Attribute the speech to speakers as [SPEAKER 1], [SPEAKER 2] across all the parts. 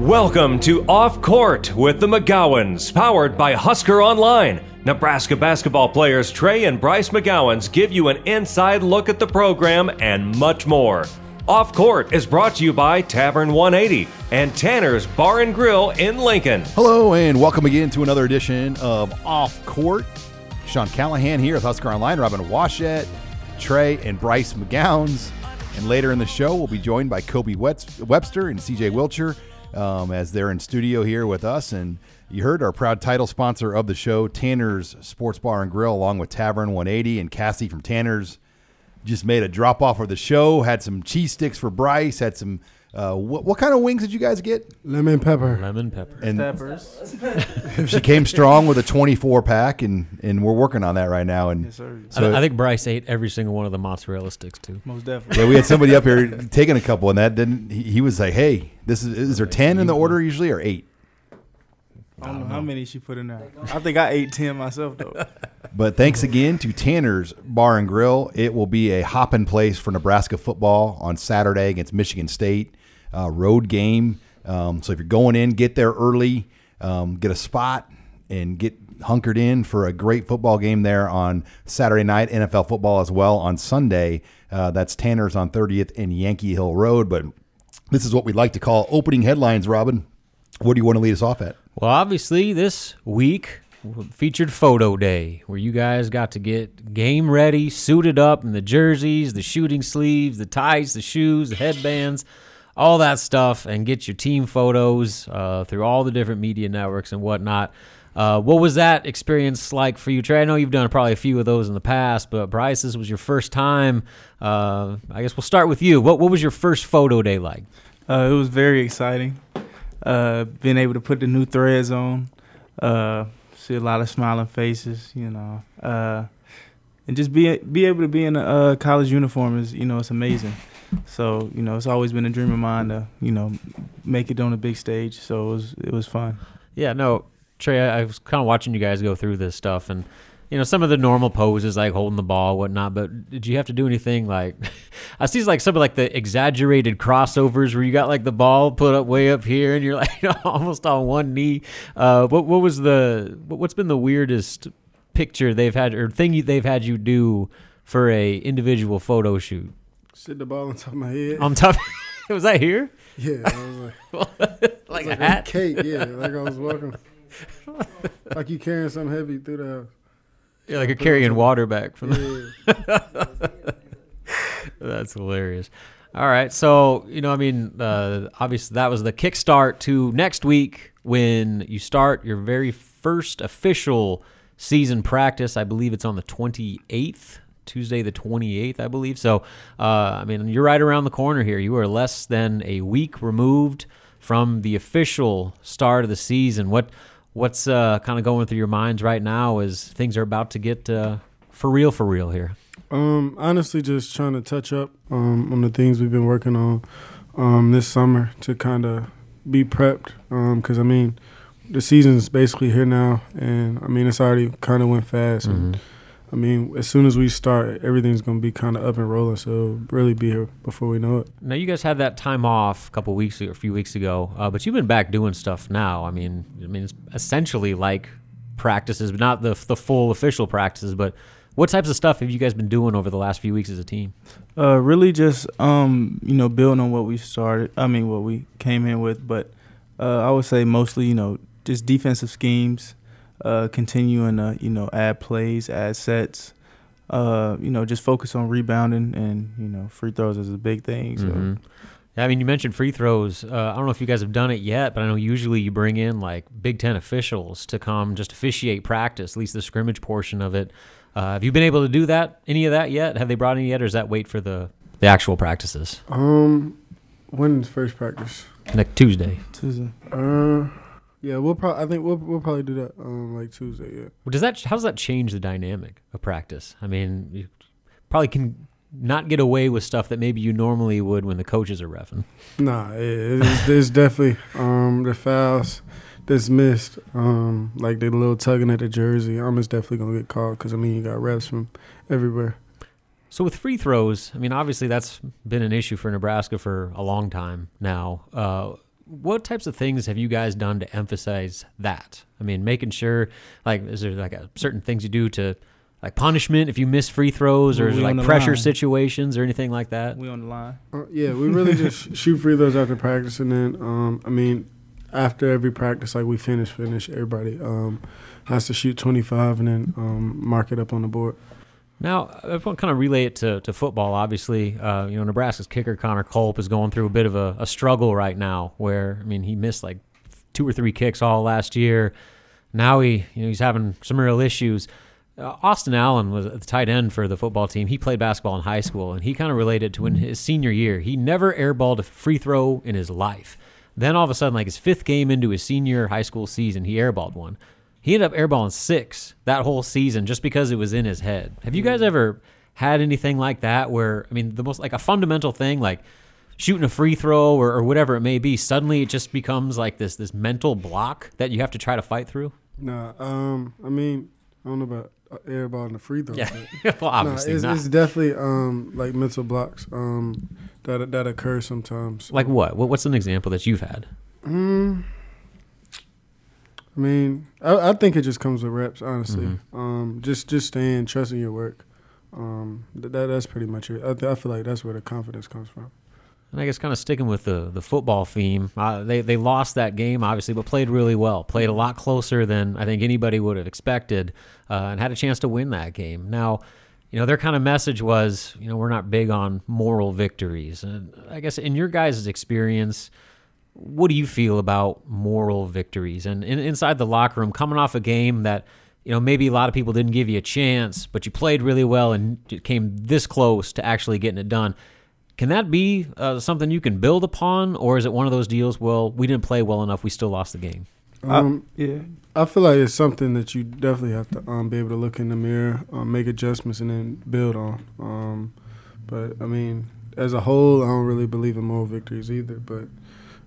[SPEAKER 1] Welcome to Off Court with the McGowens, powered by Husker Online. Nebraska basketball players Trey and Bryce McGowens give you an inside look at the program and much more. Off Court is brought to you by Tavern 180 and Tanner's Bar and Grill in Lincoln.
[SPEAKER 2] Hello, and welcome again to another edition of Off Court. Sean Callahan here with Husker Online, Robin Washut, Trey, and Bryce McGowens. And later in the show, we'll be joined by Kobe Webster and CJ Wilcher um, as they're in studio here with us. And you heard our proud title sponsor of the show, Tanner's Sports Bar and Grill, along with Tavern 180 and Cassie from Tanner's. Just made a drop off of the show, had some cheese sticks for Bryce, had some. Uh, what, what kind of wings did you guys get?
[SPEAKER 3] Lemon pepper.
[SPEAKER 4] Lemon pepper.
[SPEAKER 2] And
[SPEAKER 3] Peppers.
[SPEAKER 2] she came strong with a 24 pack, and and we're working on that right now. And
[SPEAKER 3] Yes, sir.
[SPEAKER 2] so
[SPEAKER 4] I, I think Bryce ate every single one of the mozzarella sticks too.
[SPEAKER 3] Most definitely.
[SPEAKER 2] yeah, we had somebody up here taking a couple, and that didn't. He, he was like, "Hey, this is is there 10 in the order usually or eight?
[SPEAKER 3] I don't know how many she put in there. I think I ate ten myself though.
[SPEAKER 2] But thanks again to Tanner's Bar and Grill. It will be a hopping place for Nebraska football on Saturday against Michigan State. Uh, road game. Um, so if you're going in, get there early, um, get a spot, and get hunkered in for a great football game there on Saturday night. NFL football as well on Sunday. Uh, that's Tanner's on 30th and Yankee Hill Road. But this is what we like to call opening headlines, Robin. What do you want to lead us off at?
[SPEAKER 4] Well, obviously, this week featured photo day where you guys got to get game ready, suited up in the jerseys, the shooting sleeves, the tights, the shoes, the headbands, all that stuff, and get your team photos uh, through all the different media networks and whatnot. Uh, what was that experience like for you, Trey? I know you've done probably a few of those in the past, but Bryce, this was your first time. Uh, I guess we'll start with you. What what was your first photo day like?
[SPEAKER 3] Uh, it was very exciting. Uh, being able to put the new threads on, uh, see a lot of smiling faces, you know, and just be be able to be in a college uniform is, you know, it's amazing. So you know, it's always been a dream of mine to, you know, make it on a big stage. So it was it was fun.
[SPEAKER 4] Yeah, no, Trey, I, I was kind of watching you guys go through this stuff, and you know some of the normal poses like holding the ball, whatnot. But did you have to do anything like? I see like some of like the exaggerated crossovers where you got like the ball put up way up here, and you're like almost on one knee. Uh, what what was the what- what's been the weirdest picture they've had or thing they've had you do for a individual photo shoot?
[SPEAKER 5] Sit the ball on top of my head.
[SPEAKER 4] On top, of was that here?
[SPEAKER 5] yeah, I was like,
[SPEAKER 4] like,
[SPEAKER 5] like
[SPEAKER 4] a hat?
[SPEAKER 5] cake. Yeah, like I was walking, like you carrying something heavy through the house.
[SPEAKER 4] Yeah, like you're carrying water back from. The- That's hilarious. All right, so you know, I mean, uh, obviously that was the kickstart to next week when you start your very first official season practice. I believe it's on the 28th, Tuesday the 28th, I believe. So, uh, I mean, you're right around the corner here. You are less than a week removed from the official start of the season. What what's uh, kind of going through your minds right now as things are about to get uh, for real, for real here?
[SPEAKER 5] um, honestly, just trying to touch up um, on the things we've been working on um, this summer to kind of be prepped. Because I mean, the season's basically here now, and I mean it's already kind of went fast. And I mean, as soon as we start, everything's gonna be kind of up and rolling. So really be here before we know it.
[SPEAKER 4] Now you guys had that time off a couple weeks ago, a few weeks ago, uh, but you've been back doing stuff now. I mean, I mean, it's essentially like practices, but not the the full official practices. But what types of stuff have you guys been doing over the last few weeks as a team?
[SPEAKER 3] Uh, really just um, you know, building on what we started. I mean, what we came in with, but uh, I would say mostly, you know, just defensive schemes, uh, continuing to you know add plays, add sets. Uh, you know, just focus on rebounding and you know free throws is a big thing. So
[SPEAKER 4] Mhm. Yeah, I mean, you mentioned free throws. Uh, I don't know if you guys have done it yet, but I know usually you bring in like Big Ten officials to come just officiate practice, at least the scrimmage portion of it. Uh, have you been able to do that? Any of that yet? Have they brought any yet, or is that wait for the the actual practices?
[SPEAKER 5] Um, when's first practice?
[SPEAKER 4] next Tuesday.
[SPEAKER 3] Tuesday.
[SPEAKER 5] Uh, yeah, we'll probably. I think we'll we'll probably do that um like Tuesday. Yeah.
[SPEAKER 4] Well, Does that how does that change the dynamic of practice? I mean, you probably can not get away with stuff that maybe you normally would when the coaches are refing.
[SPEAKER 5] Nah, it, it's, it's definitely um the fouls that's missed. Um, like the little tugging at the jersey. I'm just definitely gonna get called because I mean you got refs from everywhere.
[SPEAKER 4] So with free throws, I mean, obviously that's been an issue for Nebraska for a long time now. Uh, what types of things have you guys done to emphasize that? I mean, making sure, like, is there like a, certain things you do to, like, punishment if you miss free throws, or is there like pressure
[SPEAKER 3] line.
[SPEAKER 4] situations or anything like that?
[SPEAKER 3] We on the line.
[SPEAKER 5] Uh, yeah, we really just shoot free throws after practice, and then um, I mean, after every practice, like we finish, finish. Everybody um, has to shoot 25, and then um, mark it up on the board.
[SPEAKER 4] Now, I want to kind of relay it to, to football. Obviously, uh, you know, Nebraska's kicker Connor Culp is going through a bit of a, a struggle right now. Where I mean, he missed like two or three kicks all last year. Now he, you know, he's having some real issues. Uh, Austin Allen was the tight end for the football team. He played basketball in high school, and he kind of related to in his senior year. He never airballed a free throw in his life. Then all of a sudden, like his fifth game into his senior high school season, he airballed one. He ended up airballing six that whole season just because it was in his head. Have you guys ever had anything like that where, I mean, the most like a fundamental thing, like shooting a free throw or, or whatever it may be, suddenly it just becomes like this this mental block that you have to try to fight through?
[SPEAKER 5] Nah, um, I mean, I don't know about airballing airball and the free throw.
[SPEAKER 4] Yeah. well,
[SPEAKER 5] Nah,
[SPEAKER 4] obviously
[SPEAKER 5] it's,
[SPEAKER 4] not.
[SPEAKER 5] it's definitely um like mental blocks um that that occur sometimes.
[SPEAKER 4] like what? what? What's an example that you've had?
[SPEAKER 5] Mm, I mean, I, I think it just comes with reps, honestly.
[SPEAKER 4] Mm-hmm.
[SPEAKER 5] Um, just just staying, trusting your work. Um, th- that that's pretty much it. I, th- I feel like that's where the confidence comes from.
[SPEAKER 4] And I guess kind of sticking with the the football theme, uh, they they lost that game obviously, but played really well. Played a lot closer than I think anybody would have expected, uh, and had a chance to win that game. Now, you know their kind of message was, you know, we're not big on moral victories. And I guess in your guys' experience, what do you feel about moral victories? And in, inside the locker room, coming off a game that you know maybe a lot of people didn't give you a chance, but you played really well and came this close to actually getting it done. Can that be uh, something you can build upon, or is it one of those deals? Well, we didn't play well enough; we still lost the game.
[SPEAKER 5] Um,
[SPEAKER 3] Yeah.
[SPEAKER 5] I feel like it's something that you definitely have to um, be able to look in the mirror, um, make adjustments, and then build on. Um, but I mean, as a whole, I don't really believe in moral victories either. But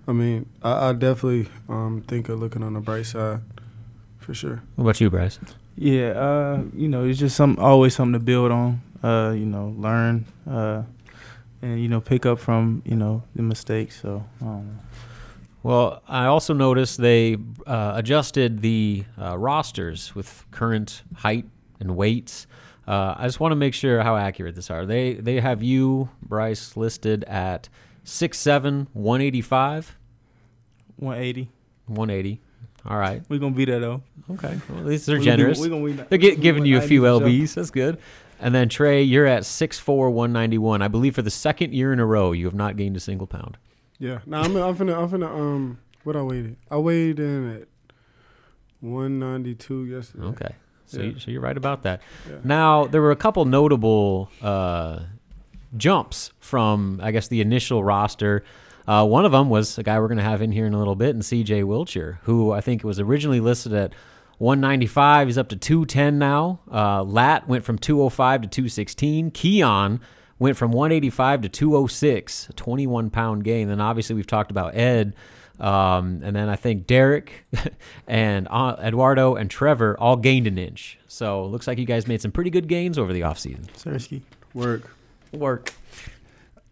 [SPEAKER 5] I mean, I, I definitely um, think of looking on the bright side for sure.
[SPEAKER 4] What about you, Bryce?
[SPEAKER 3] Yeah, uh, you know, it's just some always something to build on. Uh, you know, learn, uh, and you know, pick up from you know the mistakes. So I don't know.
[SPEAKER 4] Well, I also noticed they uh, adjusted the uh, rosters with current height and weights. Uh, I just want to make sure how accurate this are. They they have you, Bryce, listed at 6'7", 185,
[SPEAKER 3] 180.
[SPEAKER 4] 180. All right.
[SPEAKER 3] We're gonna be there though.
[SPEAKER 4] Okay. Well, at least they're
[SPEAKER 3] We gonna be-
[SPEAKER 4] generous.
[SPEAKER 3] we gonna be-
[SPEAKER 4] They're gi-
[SPEAKER 3] we
[SPEAKER 4] giving
[SPEAKER 3] gonna
[SPEAKER 4] you a few
[SPEAKER 3] 90 for sure.
[SPEAKER 4] lbs. That's good. And then Trey, you're at 6'4", 191. I believe for the second year in a row, you have not gained a single pound.
[SPEAKER 5] Yeah. No, I'm I'm finna I'm finna um what I weighed. I weighed in at 192 yesterday.
[SPEAKER 4] Okay. So,
[SPEAKER 5] Yeah.
[SPEAKER 4] you, so you're right about that.
[SPEAKER 5] Yeah.
[SPEAKER 4] Now there were a couple notable uh, jumps from I guess the initial roster. Uh, one of them was a guy we're going to have in here in a little bit, and C.J. Wilcher, who I think was originally listed at 195. He's up to 210 now. Uh, Lat went from 205 to 216. Keon went from 185 to 206, a 21 pound gain. Then obviously we've talked about Ed. Um, and then I think Derek and uh, Eduardo and Trevor all gained an inch. So it looks like you guys made some pretty good gains over the offseason.
[SPEAKER 3] Sersky.
[SPEAKER 5] Work.
[SPEAKER 4] Work.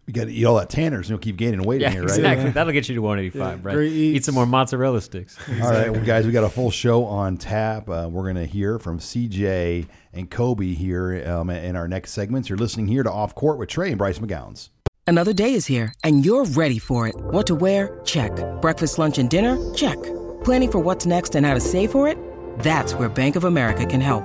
[SPEAKER 2] You got to eat all that tanners, and you'll keep gaining weight
[SPEAKER 4] Yeah,
[SPEAKER 2] in here, right?
[SPEAKER 4] exactly.
[SPEAKER 5] Yeah.
[SPEAKER 4] That'll get you to 185,
[SPEAKER 5] Yeah,
[SPEAKER 4] right?
[SPEAKER 5] great
[SPEAKER 4] Eat
[SPEAKER 5] eats.
[SPEAKER 4] some more mozzarella sticks.
[SPEAKER 2] All right, well, guys, we got a full show on tap. Uh, we're going to hear from CJ and Kobe here um, in our next segments. You're listening here to Off Court with Trey and Bryce McGowens.
[SPEAKER 6] Another day is here, and you're ready for it. What to wear? Check. Breakfast, lunch, and dinner? Check. Planning for what's next and how to save for it? That's where Bank of America can help.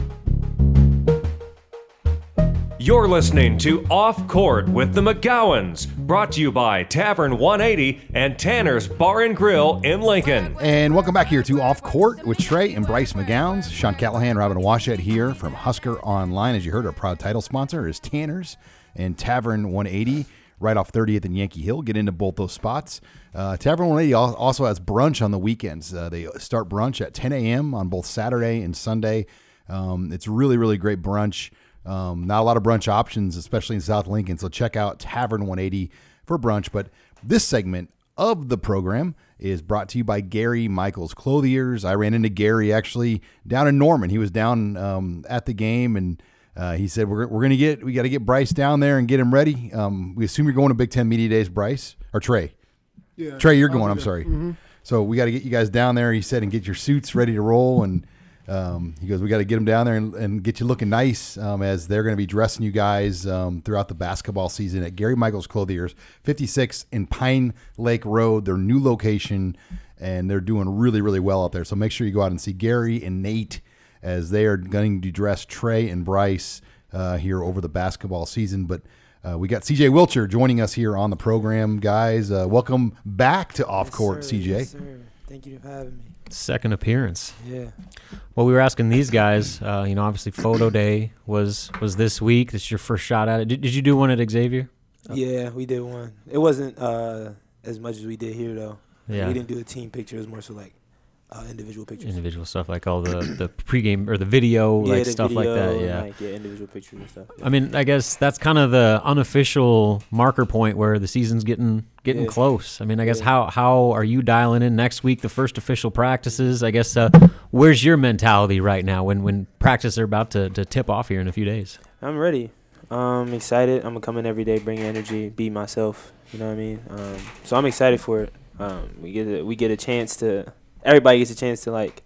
[SPEAKER 1] You're listening to Off Court with the McGowens, brought to you by Tavern 180 and Tanner's Bar and Grill in Lincoln.
[SPEAKER 2] And welcome back here to Off Court with Trey and Bryce McGowens. Sean Callahan, Robin Washut here from Husker Online. As you heard, our proud title sponsor is Tanner's and Tavern 180 right off 30th and Yankee Hill. Get into both those spots. Uh, Tavern 180 also has brunch on the weekends. Uh, they start brunch at 10 a.m. on both Saturday and Sunday. Um, it's really, really great brunch. Um, not a lot of brunch options, especially in South Lincoln. So check out Tavern 180 for brunch. But this segment of the program is brought to you by Gary Michaels Clothiers. I ran into Gary actually down in Norman. He was down um, at the game and uh, he said, "We're, we're going to get we got to get Bryce down there and get him ready." Um, we assume you're going to Big Ten Media Days, Bryce or Trey.
[SPEAKER 5] Yeah.
[SPEAKER 2] Trey, you're going. I'm sorry. So we got to get you guys down there. He said, and get your suits ready to roll. And um, he goes, we got to get them down there and, and get you looking nice um, as they're going to be dressing you guys um, throughout the basketball season at Gary Michaels Clothiers, 56 in Pine Lake Road, their new location, and they're doing really, really well out there. So make sure you go out and see Gary and Nate as they are going to dress Trey and Bryce uh, here over the basketball season. But uh, we got CJ Wilcher joining us here on the program, guys. Uh, welcome back to Off Court,
[SPEAKER 7] sir,
[SPEAKER 2] CJ.
[SPEAKER 7] Yes. Thank you for having me.
[SPEAKER 4] Second appearance.
[SPEAKER 7] Yeah.
[SPEAKER 4] Well, we were asking these guys. Uh, you know, obviously, photo day was was this week. This is your first shot at it. Did, did you do one at Xavier?
[SPEAKER 7] Yeah, we did one. It wasn't uh, as much as we did here though.
[SPEAKER 4] Yeah.
[SPEAKER 7] We didn't do a team picture. It was more so like uh, individual pictures.
[SPEAKER 4] Individual stuff like all the the pregame or the video,
[SPEAKER 7] yeah,
[SPEAKER 4] like
[SPEAKER 7] the
[SPEAKER 4] stuff like that. Yeah.
[SPEAKER 7] Like, yeah, individual pictures and stuff.
[SPEAKER 4] I mean, I guess that's kind of the unofficial marker point where the season's getting getting
[SPEAKER 7] Yeah.
[SPEAKER 4] close. I mean, I guess
[SPEAKER 7] Yeah.
[SPEAKER 4] how how are you dialing in next week? The first official practices. I guess uh, where's your mentality right now when when practices are about to, to tip off here in a few days?
[SPEAKER 7] I'm ready. I'm excited. I'm gonna come in every day, bring energy, be myself. You know what I mean? Um, so I'm excited for it. Um, we get a, we get a chance to. Everybody gets a chance to like.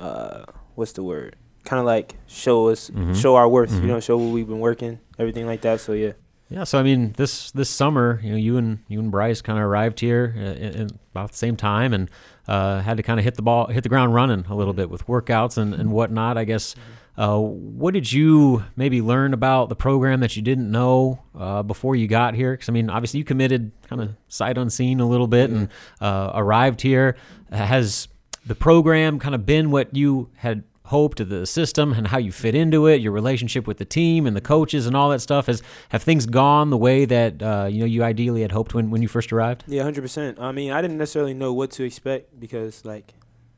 [SPEAKER 7] Uh, what's the word? Kind of like show us,
[SPEAKER 4] Mhm.
[SPEAKER 7] show our worth.
[SPEAKER 4] Mhm.
[SPEAKER 7] You know, show what we've been working, everything like that. So yeah.
[SPEAKER 4] Yeah, so I mean, this this summer, you know, you and you and Bryce kind of arrived here uh, in, about the same time, and uh, had to kind of hit the ball, hit the ground running a little bit with workouts and, and whatnot. I guess. Uh, what did you maybe learn about the program that you didn't know uh, before you got here? Because I mean, obviously you committed kind of sight unseen a little bit and uh, arrived here. Has the program kind of been what you had hoped the system and how you fit into it, your relationship with the team and the coaches and all that stuff? Has have things gone the way that uh, you know you ideally had hoped when, when you first arrived?
[SPEAKER 7] Yeah, hundred percent. I mean, I didn't necessarily know what to expect because, like,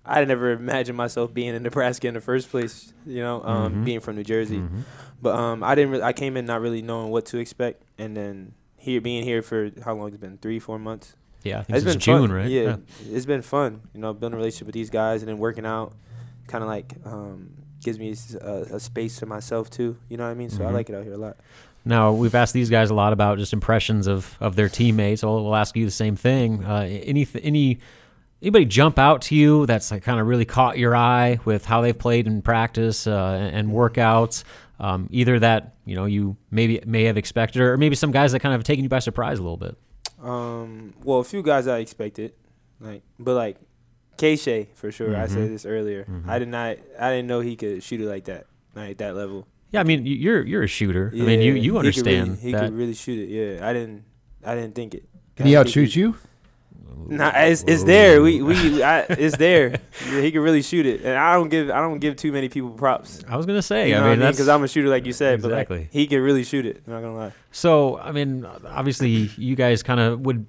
[SPEAKER 7] I never imagined myself being in Nebraska in the first place. You know, um,
[SPEAKER 4] Mhm.
[SPEAKER 7] being from New Jersey,
[SPEAKER 4] Mm-hmm.
[SPEAKER 7] but um, I didn't. Really, I came in not really knowing what to expect, and then here, being here for how long? It's been three, four months.
[SPEAKER 4] Yeah, I think
[SPEAKER 7] It's been
[SPEAKER 4] June,
[SPEAKER 7] fun.
[SPEAKER 4] right?
[SPEAKER 7] Yeah, it's been fun. You know, building a relationship with these guys and then working out, kind of like um, gives me a space to myself too. You know what I mean? So I
[SPEAKER 4] Mhm.
[SPEAKER 7] like it out here a lot.
[SPEAKER 4] Now we've asked these guys a lot about just impressions of, of their teammates. I'll, we'll ask you the same thing. Uh, any any anybody jump out to you that's like kind of really caught your eye with how they've played in practice uh, and, and workouts? Um, either that you know you maybe may have expected, or maybe some guys that kind of have taken you by surprise a little bit.
[SPEAKER 7] Um, well, a few guys I expected, like, but like, K for sure. I
[SPEAKER 4] Mhm.
[SPEAKER 7] said this earlier.
[SPEAKER 4] Mhm.
[SPEAKER 7] I did not. I didn't know he could shoot it like that, like that level.
[SPEAKER 4] Yeah, I mean you- you're you're a shooter. I mean you
[SPEAKER 7] Yeah,
[SPEAKER 4] you
[SPEAKER 7] he could
[SPEAKER 4] understand
[SPEAKER 7] really- He
[SPEAKER 4] that.
[SPEAKER 7] could really shoot it. Yeah, I didn't. I didn't think it.
[SPEAKER 2] Can he outshoot you?
[SPEAKER 7] Nah, it's, it's there. We we I, it's there. He can really shoot it, and I don't give I don't give too many people props.
[SPEAKER 4] I was gonna say.
[SPEAKER 7] You know
[SPEAKER 4] I mean
[SPEAKER 7] because I'm a shooter, like you said.
[SPEAKER 4] Exactly.
[SPEAKER 7] But like, he can really shoot it. I'm not gonna lie.
[SPEAKER 4] So, I mean, obviously, you guys kind of would,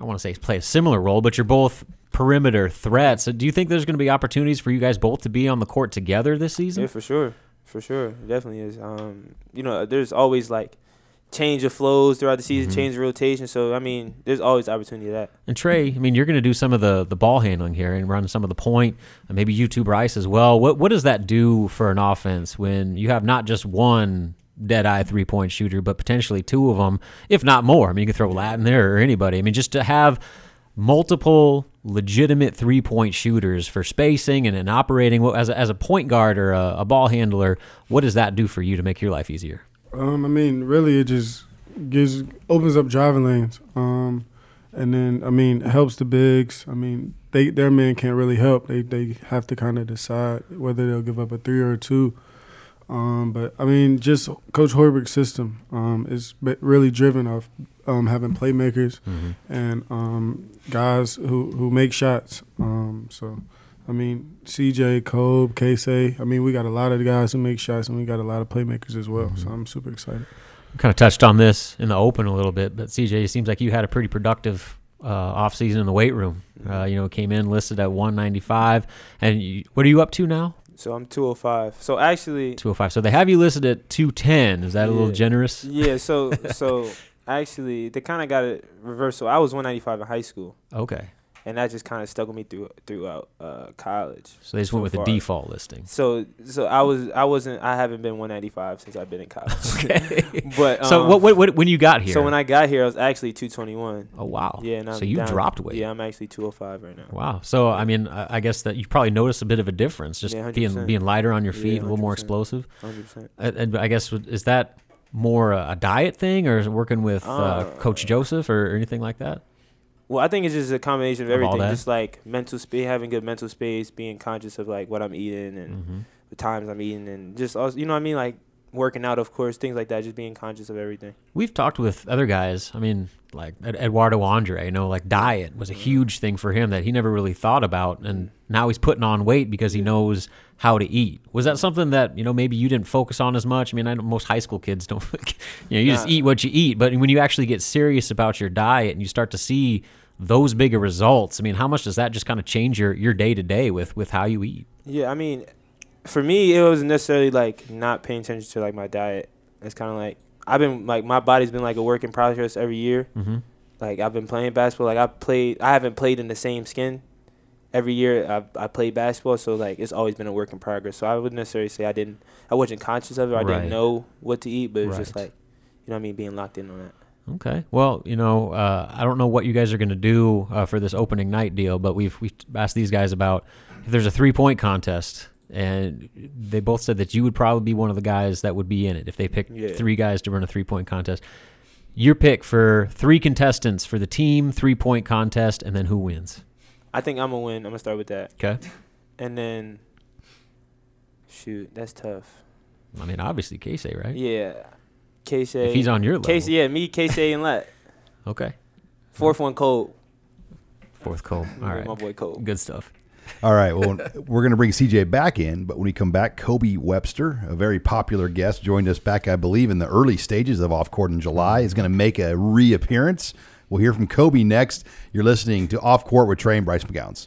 [SPEAKER 4] I want to say play a similar role, but you're both perimeter threats. So do you think there's going to be opportunities for you guys both to be on the court together this season?
[SPEAKER 7] Yeah, for sure, for sure, It definitely is. Um, you know, there's always like change of flows throughout the season,
[SPEAKER 4] Mhm.
[SPEAKER 7] change of rotation. So I mean, there's always opportunity to that.
[SPEAKER 4] And Trey, I mean, you're going to do some of the the ball handling here and run some of the point, and maybe you two, Bryce, as well. What what does that do for an offense when you have not just one dead eye three point shooter, but potentially two of them, if not more? I mean, you can throw Latin there or anybody. I mean, just to have multiple legitimate three point shooters for spacing and, and operating as a, as a point guard or a, a ball handler. What does that do for you to make your life easier?
[SPEAKER 5] Um, I mean, really, it just gives opens up driving lanes. Um, and then I mean, helps the bigs. I mean, they their men can't really help. They they have to kind of decide whether they'll give up a three or a two. Um, but I mean, just Coach Hoiberg's system um, is really driven off um, having playmakers and um, guys who, who make shots. Um, so, I mean, CJ, Kobe, Keisei. I mean, we got a lot of guys who make shots, and we got a lot of playmakers as well. So I'm super excited.
[SPEAKER 4] kind of touched on this in the open a little bit, but CJ, it seems like you had a pretty productive uh, off season in the weight room. Uh, you know, came in listed at 195, and you, what are you up to now?
[SPEAKER 7] So I'm 205. So actually,
[SPEAKER 4] 205. So they have you listed at 210. Is that a little generous?
[SPEAKER 7] yeah. So so actually, they kind of got it reversed. So I was 195 in high school,
[SPEAKER 4] Okay.
[SPEAKER 7] And that just kind of stuck with me through throughout uh, college.
[SPEAKER 4] So they just
[SPEAKER 7] So
[SPEAKER 4] went with
[SPEAKER 7] far.
[SPEAKER 4] the default listing.
[SPEAKER 7] So so I was I wasn't I haven't been 195 since I've been in college.
[SPEAKER 4] Okay.
[SPEAKER 7] but
[SPEAKER 4] so
[SPEAKER 7] um,
[SPEAKER 4] what, what, what when you got here?
[SPEAKER 7] So when I got here, I was actually 221.
[SPEAKER 4] oh wow.
[SPEAKER 7] Yeah, and I'm
[SPEAKER 4] so you
[SPEAKER 7] down-
[SPEAKER 4] dropped weight.
[SPEAKER 7] Yeah, I'm actually 205 right now.
[SPEAKER 4] Wow. So I mean, I I guess that you probably noticed a bit of a difference, just
[SPEAKER 7] Yeah,
[SPEAKER 4] being being lighter on your
[SPEAKER 7] Yeah,
[SPEAKER 4] feet, a little more explosive.
[SPEAKER 7] 100. percent
[SPEAKER 4] And, and I guess is that more a, diet thing, or is it working with uh,
[SPEAKER 7] Uh,
[SPEAKER 4] Coach Joseph or anything like that?
[SPEAKER 7] Well, I think it's just a combination of everything. Just like mental space, having good mental space, being conscious of like what I'm eating and
[SPEAKER 4] Mm-hmm.
[SPEAKER 7] the times I'm eating, and just also, you know what I mean, like working out, of course, things like that. Just being conscious of everything.
[SPEAKER 4] We've talked with other guys. I mean, like Eduardo Andre. You know, like diet was a huge thing for him that he never really thought about, and now he's putting on weight because he knows how to eat. Was that something that you know maybe you didn't focus on as much? I mean, I know most high school kids don't. you know, you just eat what you eat, but when you actually get serious about your diet and you start to see those bigger results, I mean, how much does that just kind of change your your day to day with with how you eat?
[SPEAKER 7] Yeah, I mean, for me, it wasn't necessarily like not paying attention to like my diet. It's kind of like I've been like my body's been like a work in progress every year.
[SPEAKER 4] Mm-hmm.
[SPEAKER 7] Like I've been playing basketball. Like I played, I haven't played in the same skin. Every year I I played basketball, so like it's always been a work in progress. So I wouldn't necessarily say I didn't, I wasn't conscious of it. I
[SPEAKER 4] Right.
[SPEAKER 7] didn't know what to eat, but it's just like, you know what I mean, being locked in on that.
[SPEAKER 4] Okay. Well, you know, uh, I don't know what you guys are going to do uh, for this opening night deal, but we've we've asked these guys about if there's a three point contest, and they both said that you would probably be one of the guys that would be in it if they picked
[SPEAKER 7] Yeah.
[SPEAKER 4] three guys to run a three point contest. Your pick for three contestants for the team three point contest, and then who wins?
[SPEAKER 7] I think I'm gonna win. I'm gonna start with that,
[SPEAKER 4] Okay.
[SPEAKER 7] and then, shoot, that's tough.
[SPEAKER 4] I mean, obviously Keisei, right?
[SPEAKER 7] Yeah, Keisei.
[SPEAKER 4] If he's on your level.
[SPEAKER 7] Keisei, yeah, me, Keisei, and Lat.
[SPEAKER 4] Okay.
[SPEAKER 7] Fourth one, Cole.
[SPEAKER 4] Fourth Cole. All right.
[SPEAKER 7] My boy Cole.
[SPEAKER 4] Good stuff.
[SPEAKER 2] All right. Well, we're going to bring CJ back in, but when we come back, Kobe Webster, a very popular guest, joined us back, I believe, in the early stages of Off Court in July, is going to make a reappearance. We'll hear from Kobe next. You're listening to Off Court with Trey and Bryce McGowens.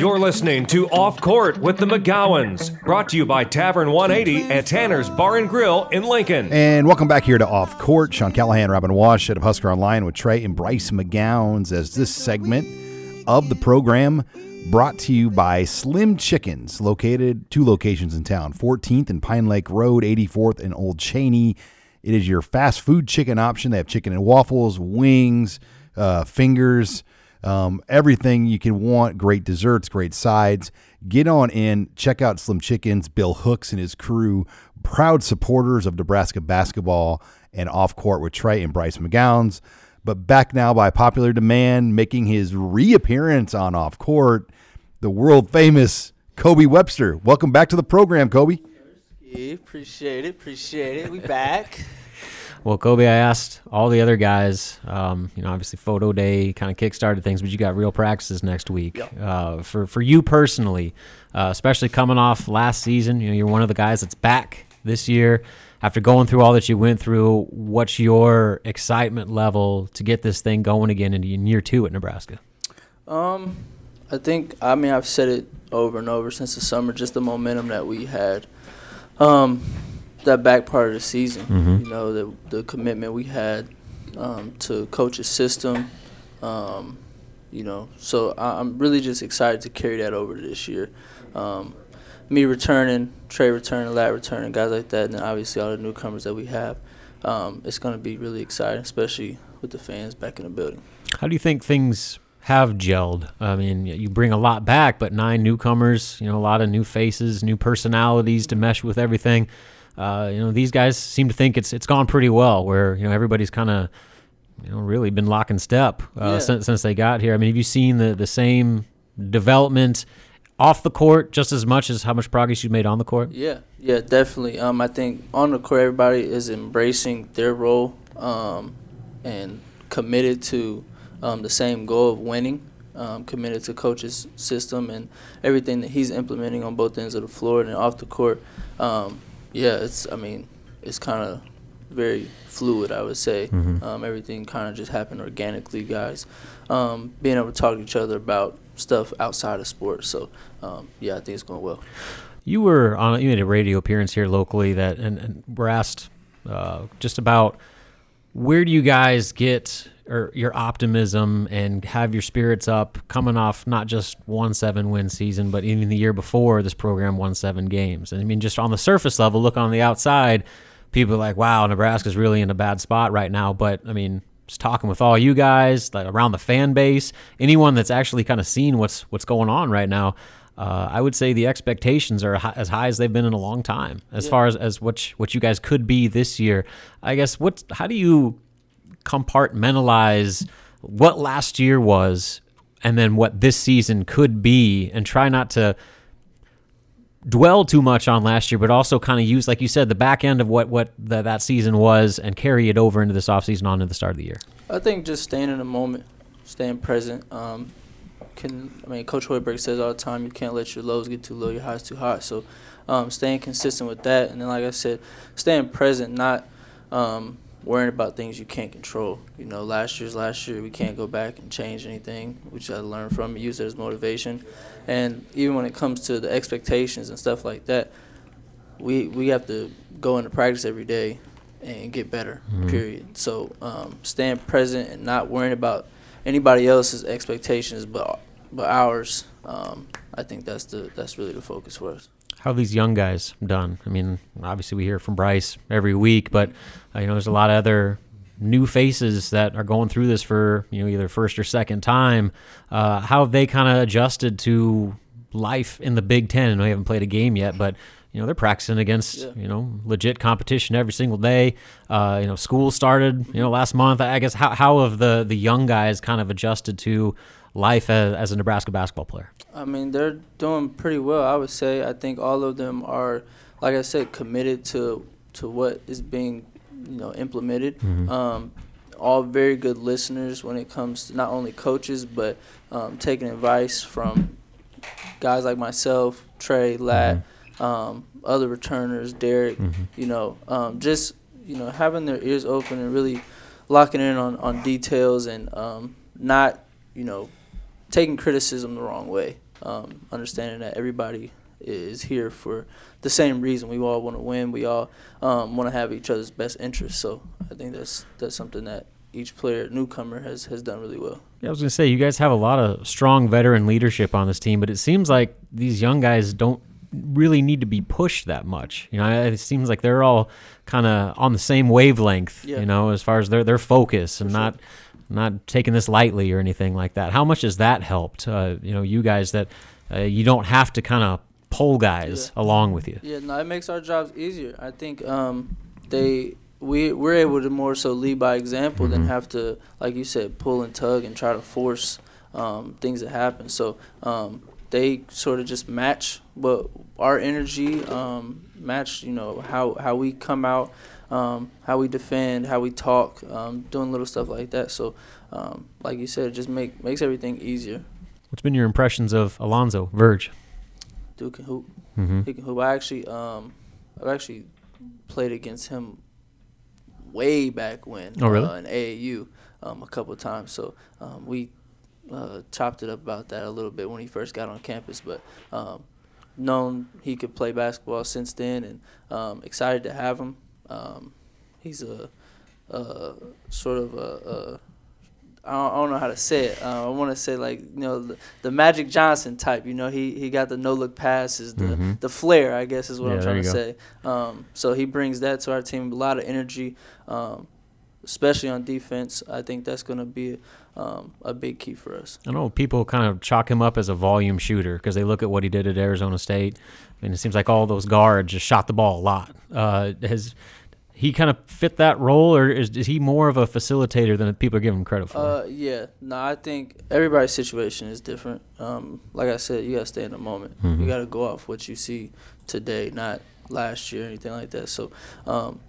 [SPEAKER 1] You're listening to Off Court with the McGowens, brought to you by Tavern 180 at Tanner's Bar and Grill in Lincoln.
[SPEAKER 2] And welcome back here to Off Court. Sean Callahan, Robin Wash at Husker Online with Trey and Bryce McGowens as this segment of the program brought to you by Slim Chickens, located two locations in town 14th and Pine Lake Road, 84th and Old Cheney. It is your fast food chicken option. They have chicken and waffles, wings, uh, fingers, um, everything you can want. Great desserts, great sides. Get on in, check out Slim Chickens. Bill Hooks and his crew, proud supporters of Nebraska basketball and off court with Trey and Bryce McGowens. But back now by popular demand, making his reappearance on off court, the world famous Kobe Webster. Welcome back to the program, Kobe.
[SPEAKER 8] Appreciate it. Appreciate it. We back.
[SPEAKER 4] Well, Kobe, I asked all the other guys. Um, you know, obviously, photo day kind of kickstarted things, but you got real practices next week. Uh, for for you personally, uh, especially coming off last season, you know, you're one of the guys that's back this year. After going through all that you went through, what's your excitement level to get this thing going again in in year two at Nebraska?
[SPEAKER 8] Um, I think I mean I've said it over and over since the summer. Just the momentum that we had. Um, that back part of the season.
[SPEAKER 4] Mhm.
[SPEAKER 8] You know the the commitment we had um, to coach's system. Um, you know, so I, I'm really just excited to carry that over this year. Um, me returning, Trey returning, Lat returning, guys like that, and then obviously all the newcomers that we have. Um, it's going to be really exciting, especially with the fans back in the building.
[SPEAKER 4] How do you think things have gelled? I mean, you bring a lot back, but nine newcomers, you know, a lot of new faces, new personalities to mesh with everything. Uh, you know, these guys seem to think it's it's gone pretty well. Where you know everybody's kind of you know really been locking step uh,
[SPEAKER 8] Yeah.
[SPEAKER 4] since since they got here. I mean, have you seen the the same development off the court just as much as how much progress you've made on the court?
[SPEAKER 8] Yeah, yeah, definitely. Um, I think on the court, everybody is embracing their role um, and committed to um, the same goal of winning. Um, committed to coach's system and everything that he's implementing on both ends of the floor and off the court. Um, yeah, it's. I mean, it's kind of very fluid. I would say
[SPEAKER 4] Mhm.
[SPEAKER 8] um, everything kind of just happened organically, guys. Um, being able to talk to each other about stuff outside of sports. So um, yeah, I think it's going well.
[SPEAKER 4] You were on. You made a radio appearance here locally that, and, and were asked uh, just about where do you guys get or your optimism and have your spirits up coming off not just one seven win season, but even the year before this program won seven games. And I mean, just on the surface level, look on the outside, people are like, "Wow, Nebraska's really in a bad spot right now." But I mean. Just talking with all you guys, like around the fan base, anyone that's actually kind of seen what's what's going on right now, uh, I would say the expectations are as high as they've been in a long time, as far as, as what sh- what you guys could be this year. I guess what how do you compartmentalize what last year was and then what this season could be, and try not to dwell too much on last year, but also kind of use, like you said, the back end of what what the, that season was, and carry it over into this offseason on to the start of the year.
[SPEAKER 8] I think just staying in the moment, staying present. Um, can I mean Coach Hoiberg says all the time you can't let your lows get too low, your highs too high. So um, staying consistent with that, and then like I said, staying present, not um, worrying about things you can't control. You know, last year's last year. We can't go back and change anything. We just learn from it, use it as motivation, and even when it comes to the expectations and stuff like that, we we have to go into practice every day and get better.
[SPEAKER 4] Mhm.
[SPEAKER 8] Period. So um, staying present and not worrying about anybody else's expectations, but but ours. Um, I think that's the that's really the focus for us.
[SPEAKER 4] How have these young guys done? I mean, obviously we hear from Bryce every week, but uh, you know, there's a lot of other new faces that are going through this for you know either first or second time. Uh, how have they kind of adjusted to life in the Big Ten? I know you haven't played a game yet, but you know they're practicing against
[SPEAKER 8] Yeah.
[SPEAKER 4] you know legit competition every single day. Uh, you know, school started you know last month. I guess how how have the the young guys kind of adjusted to life as, as a Nebraska basketball player?
[SPEAKER 8] I mean, they're doing pretty well. I would say. I think all of them are, like I said, committed to to what is being, you know, implemented.
[SPEAKER 4] Mhm.
[SPEAKER 8] Um, all very good listeners when it comes to not only coaches but um, taking advice from guys like myself, Trey, Lat, um, other returners, Derek.
[SPEAKER 4] Mhm.
[SPEAKER 8] You know, um, just you know having their ears open and really locking in on, on details and um, not you know taking criticism the wrong way. Um, understanding that everybody is here for the same reason. We all want to win. We all um, want to have each other's best interests. So I think that's that's something that each player, newcomer, has has done really well.
[SPEAKER 4] Yeah, I was gonna say you guys have a lot of strong veteran leadership on this team, but it seems like these young guys don't really need to be pushed that much. You know, it seems like they're all kind of on the same wavelength.
[SPEAKER 8] Yeah.
[SPEAKER 4] You know, as far as their their focus and
[SPEAKER 8] sure.
[SPEAKER 4] not not taking this lightly or anything like that. How much has that helped? Uh, you know, you guys that uh, you don't have to kind of pull guys along with you.
[SPEAKER 8] Yeah, no, it makes our jobs easier. I think um, they we we're able to more so lead by example than
[SPEAKER 4] Mhm.
[SPEAKER 8] have to, like you said, pull and tug and try to force um, things that happen. So um, they sort of just match what our energy um, match. You know how how we come out, um, how we defend, how we talk, um, doing little stuff like that. So um, like you said, it just make makes everything easier.
[SPEAKER 4] What's been your impressions of Alonzo Verge?
[SPEAKER 8] Dude can hoop.
[SPEAKER 4] Mm-hmm.
[SPEAKER 8] He can hoop. I actually, um, I've actually played against him way back when.
[SPEAKER 4] Oh, really?
[SPEAKER 8] Uh, in AAU, um, a couple of times. So um, we uh, chopped it up about that a little bit when he first got on campus. But um, known he could play basketball since then, and um, excited to have him. Um, he's a, a sort of a, I don't, I don't know how to say it. Uh, I want to say like you know the, the, Magic Johnson type. You know he he got the no look passes, the mm-hmm. the flair. I guess is what
[SPEAKER 4] yeah,
[SPEAKER 8] I'm trying to go. say. Um, so he brings that to our team. A lot of energy, um, especially on defense. I think that's going to be um, a big key for us.
[SPEAKER 4] I know people kind of chalk him up as a volume shooter because they look at what he did at Arizona State. I mean, it seems like all those guards just shot the ball a lot. Uh, has he kind of fit that role, or is, is he more of a facilitator than people are giving him credit for?
[SPEAKER 8] Uh, yeah, no, I think everybody's situation is different. Um, like I said, you gotta stay in the moment. Mm-hmm. You gotta go off what you see today, not last year or anything like that. So um,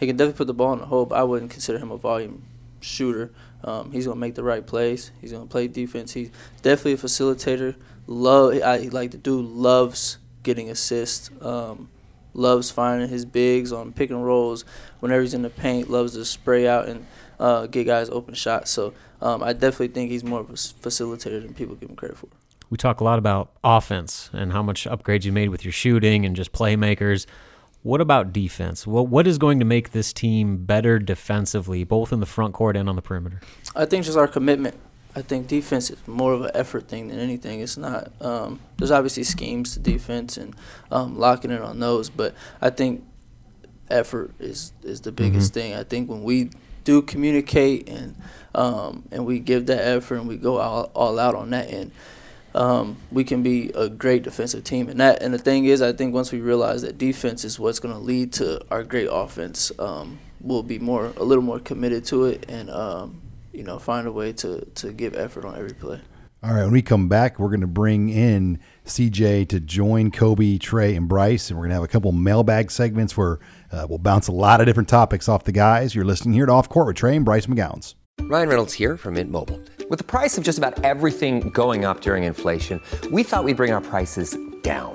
[SPEAKER 8] he can definitely put the ball in the hole, but I wouldn't consider him a volume shooter. Um, he's gonna make the right plays. He's gonna play defense. He's definitely a facilitator. Love, I like the dude loves getting assists. Um, loves finding his bigs on pick and rolls whenever he's in the paint. Loves to spray out and uh, get guys open shots. So um, I definitely think he's more of a facilitator than people give him credit for.
[SPEAKER 4] We talk a lot about offense and how much upgrades you made with your shooting and just playmakers. What about defense? Well, what is going to make this team better defensively, both in the front court and on the perimeter?
[SPEAKER 8] I think just our commitment. I think defense is more of an effort thing than anything. It's not. Um, there's obviously schemes to defense and um, locking it on those, but I think effort is is the biggest mm-hmm. thing. I think when we do communicate and um, and we give that effort and we go all, all out on that end, um, we can be a great defensive team. And that and the thing is, I think once we realize that defense is what's going to lead to our great offense, um, we'll be more a little more committed to it and um, you know, find a way to to give effort on every play.
[SPEAKER 2] All right, when we come back, we're going to bring in CJ to join Kobe, Trey, and Bryce, and we're going to have a couple mailbag segments where uh, we'll bounce a lot of different topics off the guys. You're listening here to Off Court with Trey and Bryce McGowens.
[SPEAKER 9] Ryan Reynolds here from Mint Mobile. With the price of just about everything going up during inflation, we thought we'd bring our prices down.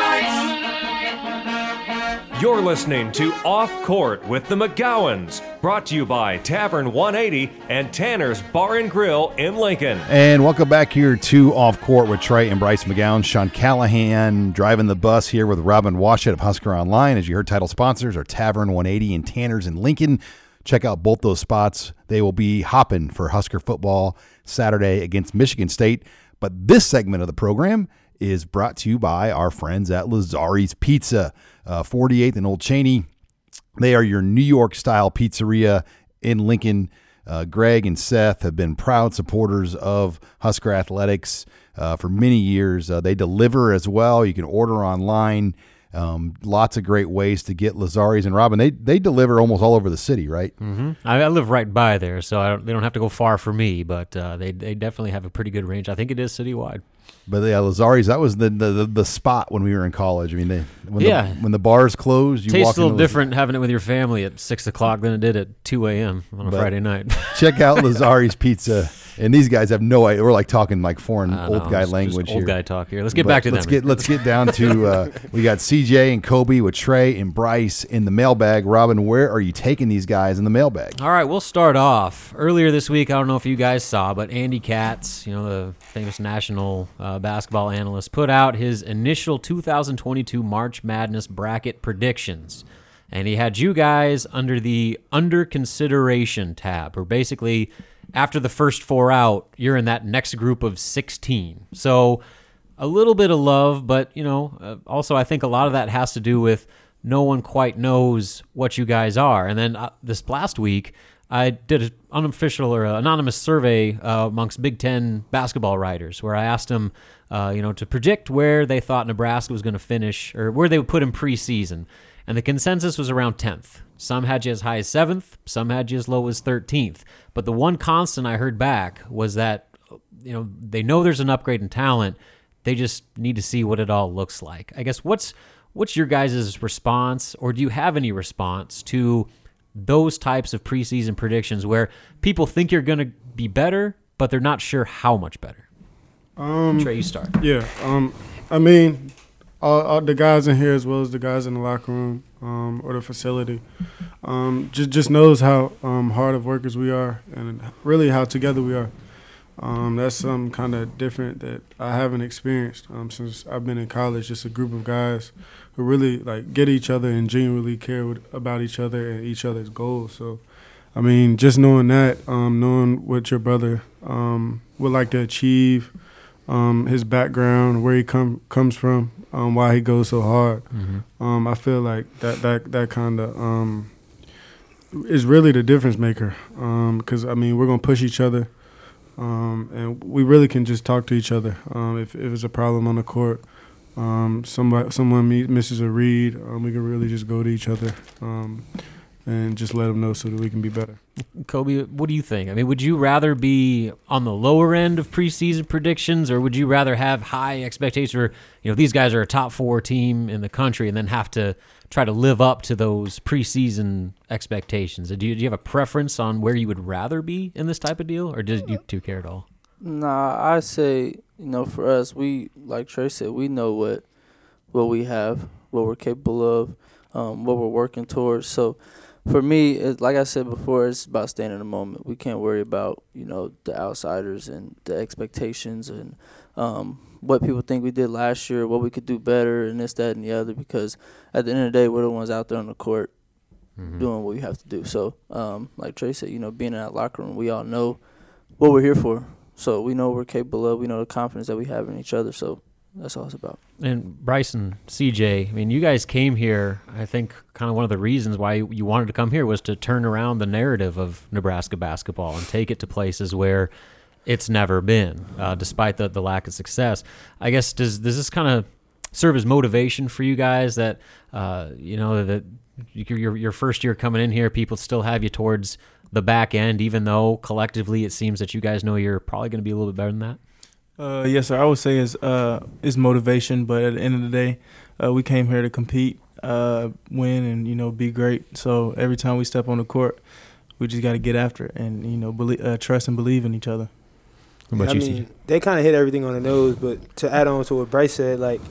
[SPEAKER 1] You're listening to Off Court with the McGowens, brought to you by Tavern 180 and Tanner's Bar and Grill in Lincoln.
[SPEAKER 2] And welcome back here to Off Court with Trey and Bryce McGowen. Sean Callahan driving the bus here with Robin Washut of Husker Online. As you heard, title sponsors are Tavern 180 and Tanner's in Lincoln. Check out both those spots. They will be hopping for Husker football Saturday against Michigan State. But this segment of the program is brought to you by our friends at Lazari's Pizza uh, 48th and Old Cheney. They are your New York style pizzeria in Lincoln. Uh, Greg and Seth have been proud supporters of Husker Athletics uh, for many years. Uh, they deliver as well. You can order online. Um, lots of great ways to get Lazaris and Robin. They they deliver almost all over the city, right?
[SPEAKER 4] Mm-hmm. I, I, live right by there, so don't, they don't have to go far for me. But uh, they they definitely have a pretty good range. I think it is citywide.
[SPEAKER 2] But yeah, Lazari's that was the, the the spot when we were in college. I mean, they when yeah. the when the bars closed, you
[SPEAKER 4] tastes a little different having it with your family at six o'clock than it did at two a.m. on a but Friday night.
[SPEAKER 2] check out Lazari's Pizza and these guys have no idea. We're like talking like foreign old guy language
[SPEAKER 4] old
[SPEAKER 2] here.
[SPEAKER 4] guy talk here. Let's get but back to
[SPEAKER 2] let's
[SPEAKER 4] them.
[SPEAKER 2] Get, let's get down to uh, we got CJ and Kobe with Trey and Bryce in the mailbag. Robin, where are you taking these guys in the mailbag?
[SPEAKER 4] All right, we'll start off earlier this week. I don't know if you guys saw, but Andy Katz, you know the famous national uh, basketball analyst, put out his initial 2022 March Madness bracket predictions and he had you guys under the under consideration tab, or basically after the first four out, you're in that next group of 16. So a little bit of love, but you know, uh, also I think a lot of that has to do with no one quite knows what you guys are. And then uh, this last week, I did an unofficial or anonymous survey uh, amongst Big Ten basketball writers, where I asked them, uh, you know, to predict where they thought Nebraska was going to finish or where they would put him preseason. And the consensus was around 10th. Some had you as high as 7th, some had you as low as 13th. But the one constant I heard back was that you know, they know there's an upgrade in talent. They just need to see what it all looks like. I guess what's what's your guys' response or do you have any response to those types of preseason predictions where people think you're going to be better, but they're not sure how much better?
[SPEAKER 5] Um,
[SPEAKER 4] Trey, you start.
[SPEAKER 5] Yeah. Um, I mean, all, all the guys in here as well as the guys in the locker room um, or the facility um, just just knows how um, hard of workers we are and really how together we are. Um, that's something kind of different that I haven't experienced um, since I've been in college. Just a group of guys who really like get each other and genuinely care about each other and each other's goals. So, I mean, just knowing that, um, knowing what your brother um, would like to achieve, um, his background, where he come comes from, um, why he goes so hard.
[SPEAKER 4] Mm-hmm.
[SPEAKER 5] Um, I feel like that that that kind of um, is really the difference maker. Because I mean, we're gonna push each other, um, and we really can just talk to each other. Um, if if it's a problem on the court, um, somebody someone misses a read, um, we can really just go to each other. And just let them know so that we can be better.
[SPEAKER 4] Kobe, what do you think? I mean, would you rather be on the lower end of preseason predictions, or would you rather have high expectations? Or you know, these guys are a top four team in the country, and then have to try to live up to those preseason expectations. Do you, do you have a preference on where you would rather be in this type of deal, or do you two care at all?
[SPEAKER 8] Nah, I say you know for us, we like Trey said, we know what what we have, what we're capable of, um, what we're working towards. So for me, it, like I said before, it's about staying in the moment. We can't worry about you know the outsiders and the expectations and um, what people think we did last year, what we could do better, and this, that, and the other. Because at the end of the day, we're the ones out there on the court
[SPEAKER 4] Mm-hmm.
[SPEAKER 8] doing what we have to do. So, um, like Trey said, you know, being in that locker room, we all know what we're here for. So we know what we're capable of. We know the confidence that we have in each other. So that's all it's about.
[SPEAKER 4] And Bryson, CJ, I mean, you guys came here. I think kind of one of the reasons why you wanted to come here was to turn around the narrative of Nebraska basketball and take it to places where it's never been, uh, despite the, the lack of success. I guess does does this kind of serve as motivation for you guys that uh, you know that your your first year coming in here, people still have you towards the back end, even though collectively it seems that you guys know you're probably going to be a little bit better than that.
[SPEAKER 3] Uh, yes, sir. I would say it's uh, it's motivation, but at the end of the day, uh, we came here to compete, uh, win, and you know be great. So every time we step on the court, we just got to get after it and you know believe, uh, trust and believe in each other.
[SPEAKER 7] I mean, they kind of hit everything on the nose. But to add on to what Bryce said, like,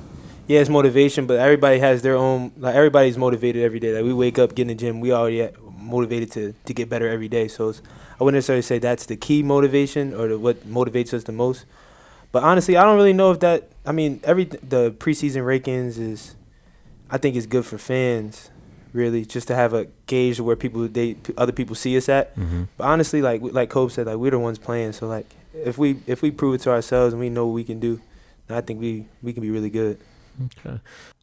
[SPEAKER 7] yeah, it's motivation, but everybody has their own. Like, everybody's motivated every day. Like, we wake up, get in the gym, we already motivated to to get better every day. So it's, I wouldn't necessarily say that's the key motivation or the, what motivates us the most. But honestly, I don't really know if that. I mean, every the preseason rankings is, I think, is good for fans. Really, just to have a gauge of where people they other people see us at.
[SPEAKER 4] Mhm.
[SPEAKER 7] But honestly, like like Kobe said, like we're the ones playing. So like if we if we prove it to ourselves and we know what we can do, then I think we we can be really good.
[SPEAKER 4] Okay.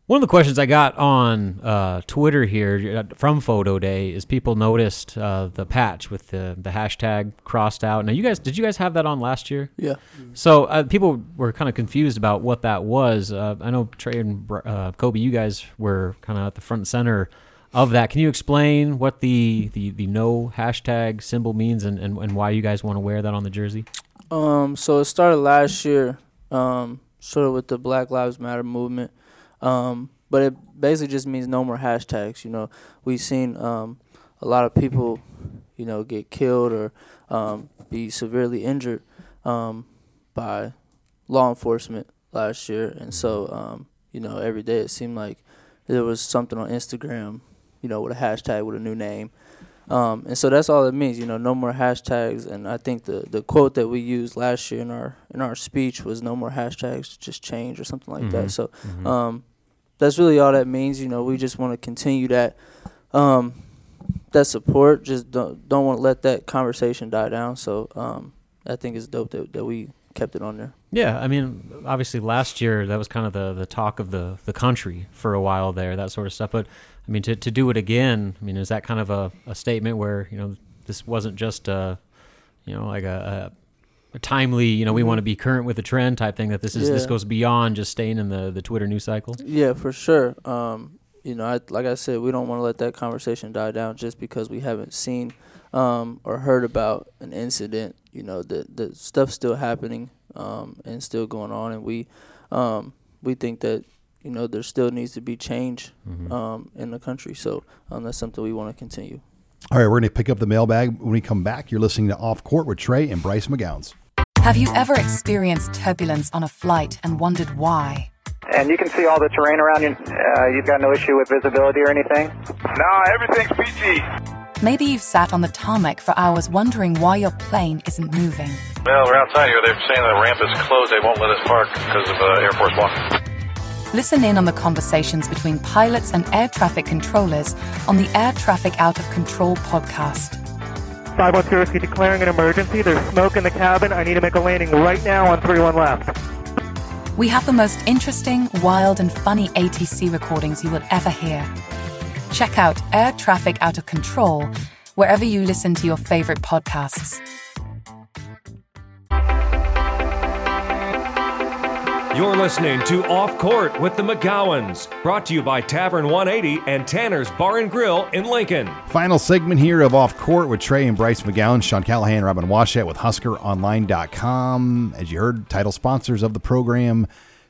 [SPEAKER 4] One of the questions I got on uh, Twitter here uh, from Photo Day is people noticed uh, the patch with the the hashtag crossed out. Now, you guys, did you guys have that on last year?
[SPEAKER 8] Yeah.
[SPEAKER 4] So uh, people were kind of confused about what that was. Uh, I know Trey and uh, Kobe, you guys were kind of at the front and center of that. Can you explain what the the, the no hashtag symbol means and, and, and why you guys want to wear that on the jersey?
[SPEAKER 8] Um, so it started last year, um, sort of with the Black Lives Matter movement. Um, but it basically just means no more hashtags. You know, we've seen um, a lot of people, you know, get killed or um, be severely injured um, by law enforcement last year, and so um, you know, every day it seemed like there was something on Instagram, you know, with a hashtag with a new name. Um, and so that's all it means, you know, no more hashtags. And I think the, the quote that we used last year in our in our speech was no more hashtags, just change or something like
[SPEAKER 4] Mhm.
[SPEAKER 8] that. So
[SPEAKER 4] Mhm.
[SPEAKER 8] um, that's really all that means. You know, we just want to continue that um, that support. Just don't don't want to let that conversation die down. So um, I think it's dope that, that we kept it on there.
[SPEAKER 4] Yeah, I mean, obviously last year that was kind of the, the talk of the, the country for a while there, that sort of stuff. But I mean, to, to do it again, I mean, is that kind of a, a statement where you know this wasn't just a, you know, like a, a, a timely, you know, we want to be current with the trend type thing. That this is this goes beyond just staying in the, the Twitter news cycle.
[SPEAKER 8] Yeah, for sure. Um, you know, I, like I said, we don't want to let that conversation die down just because we haven't seen um, or heard about an incident. You know, the the stuff's still happening um, and still going on, and we um, we think that you know there still needs to be change
[SPEAKER 2] Mhm.
[SPEAKER 8] um, in the country. So um, that's something we want to continue.
[SPEAKER 2] All right, we're going to pick up the mailbag when we come back. You're listening to Off Court with Trey and Bryce McGowens.
[SPEAKER 10] Have you ever experienced turbulence on a flight and wondered why? And you can see all the terrain around you. Uh, you've got no issue with visibility or anything?
[SPEAKER 11] No, everything's peachy.
[SPEAKER 12] Maybe you've sat on the tarmac for hours wondering why your plane isn't moving.
[SPEAKER 13] Well, we're outside here. They're saying the ramp is closed. They won't let us park because of uh, Air Force One.
[SPEAKER 12] Listen in on the conversations between pilots and air traffic controllers on the Air Traffic Out of Control podcast.
[SPEAKER 14] 510 Whiskey declaring an emergency. There's smoke in the cabin. I need to make a landing right now on 31 left.
[SPEAKER 12] We have the most interesting, wild, and funny ATC recordings you will ever hear. Check out Air Traffic Out of Control wherever you listen to your favorite podcasts.
[SPEAKER 1] You're listening to Off Court with the McGowens, brought to you by Tavern 180 and Tanner's Bar and Grill in Lincoln.
[SPEAKER 2] Final segment here of Off Court with Trey and Bryce McGowen, Sean Callahan, Robin Washut with HuskerOnline.com. As you heard, title sponsors of the program,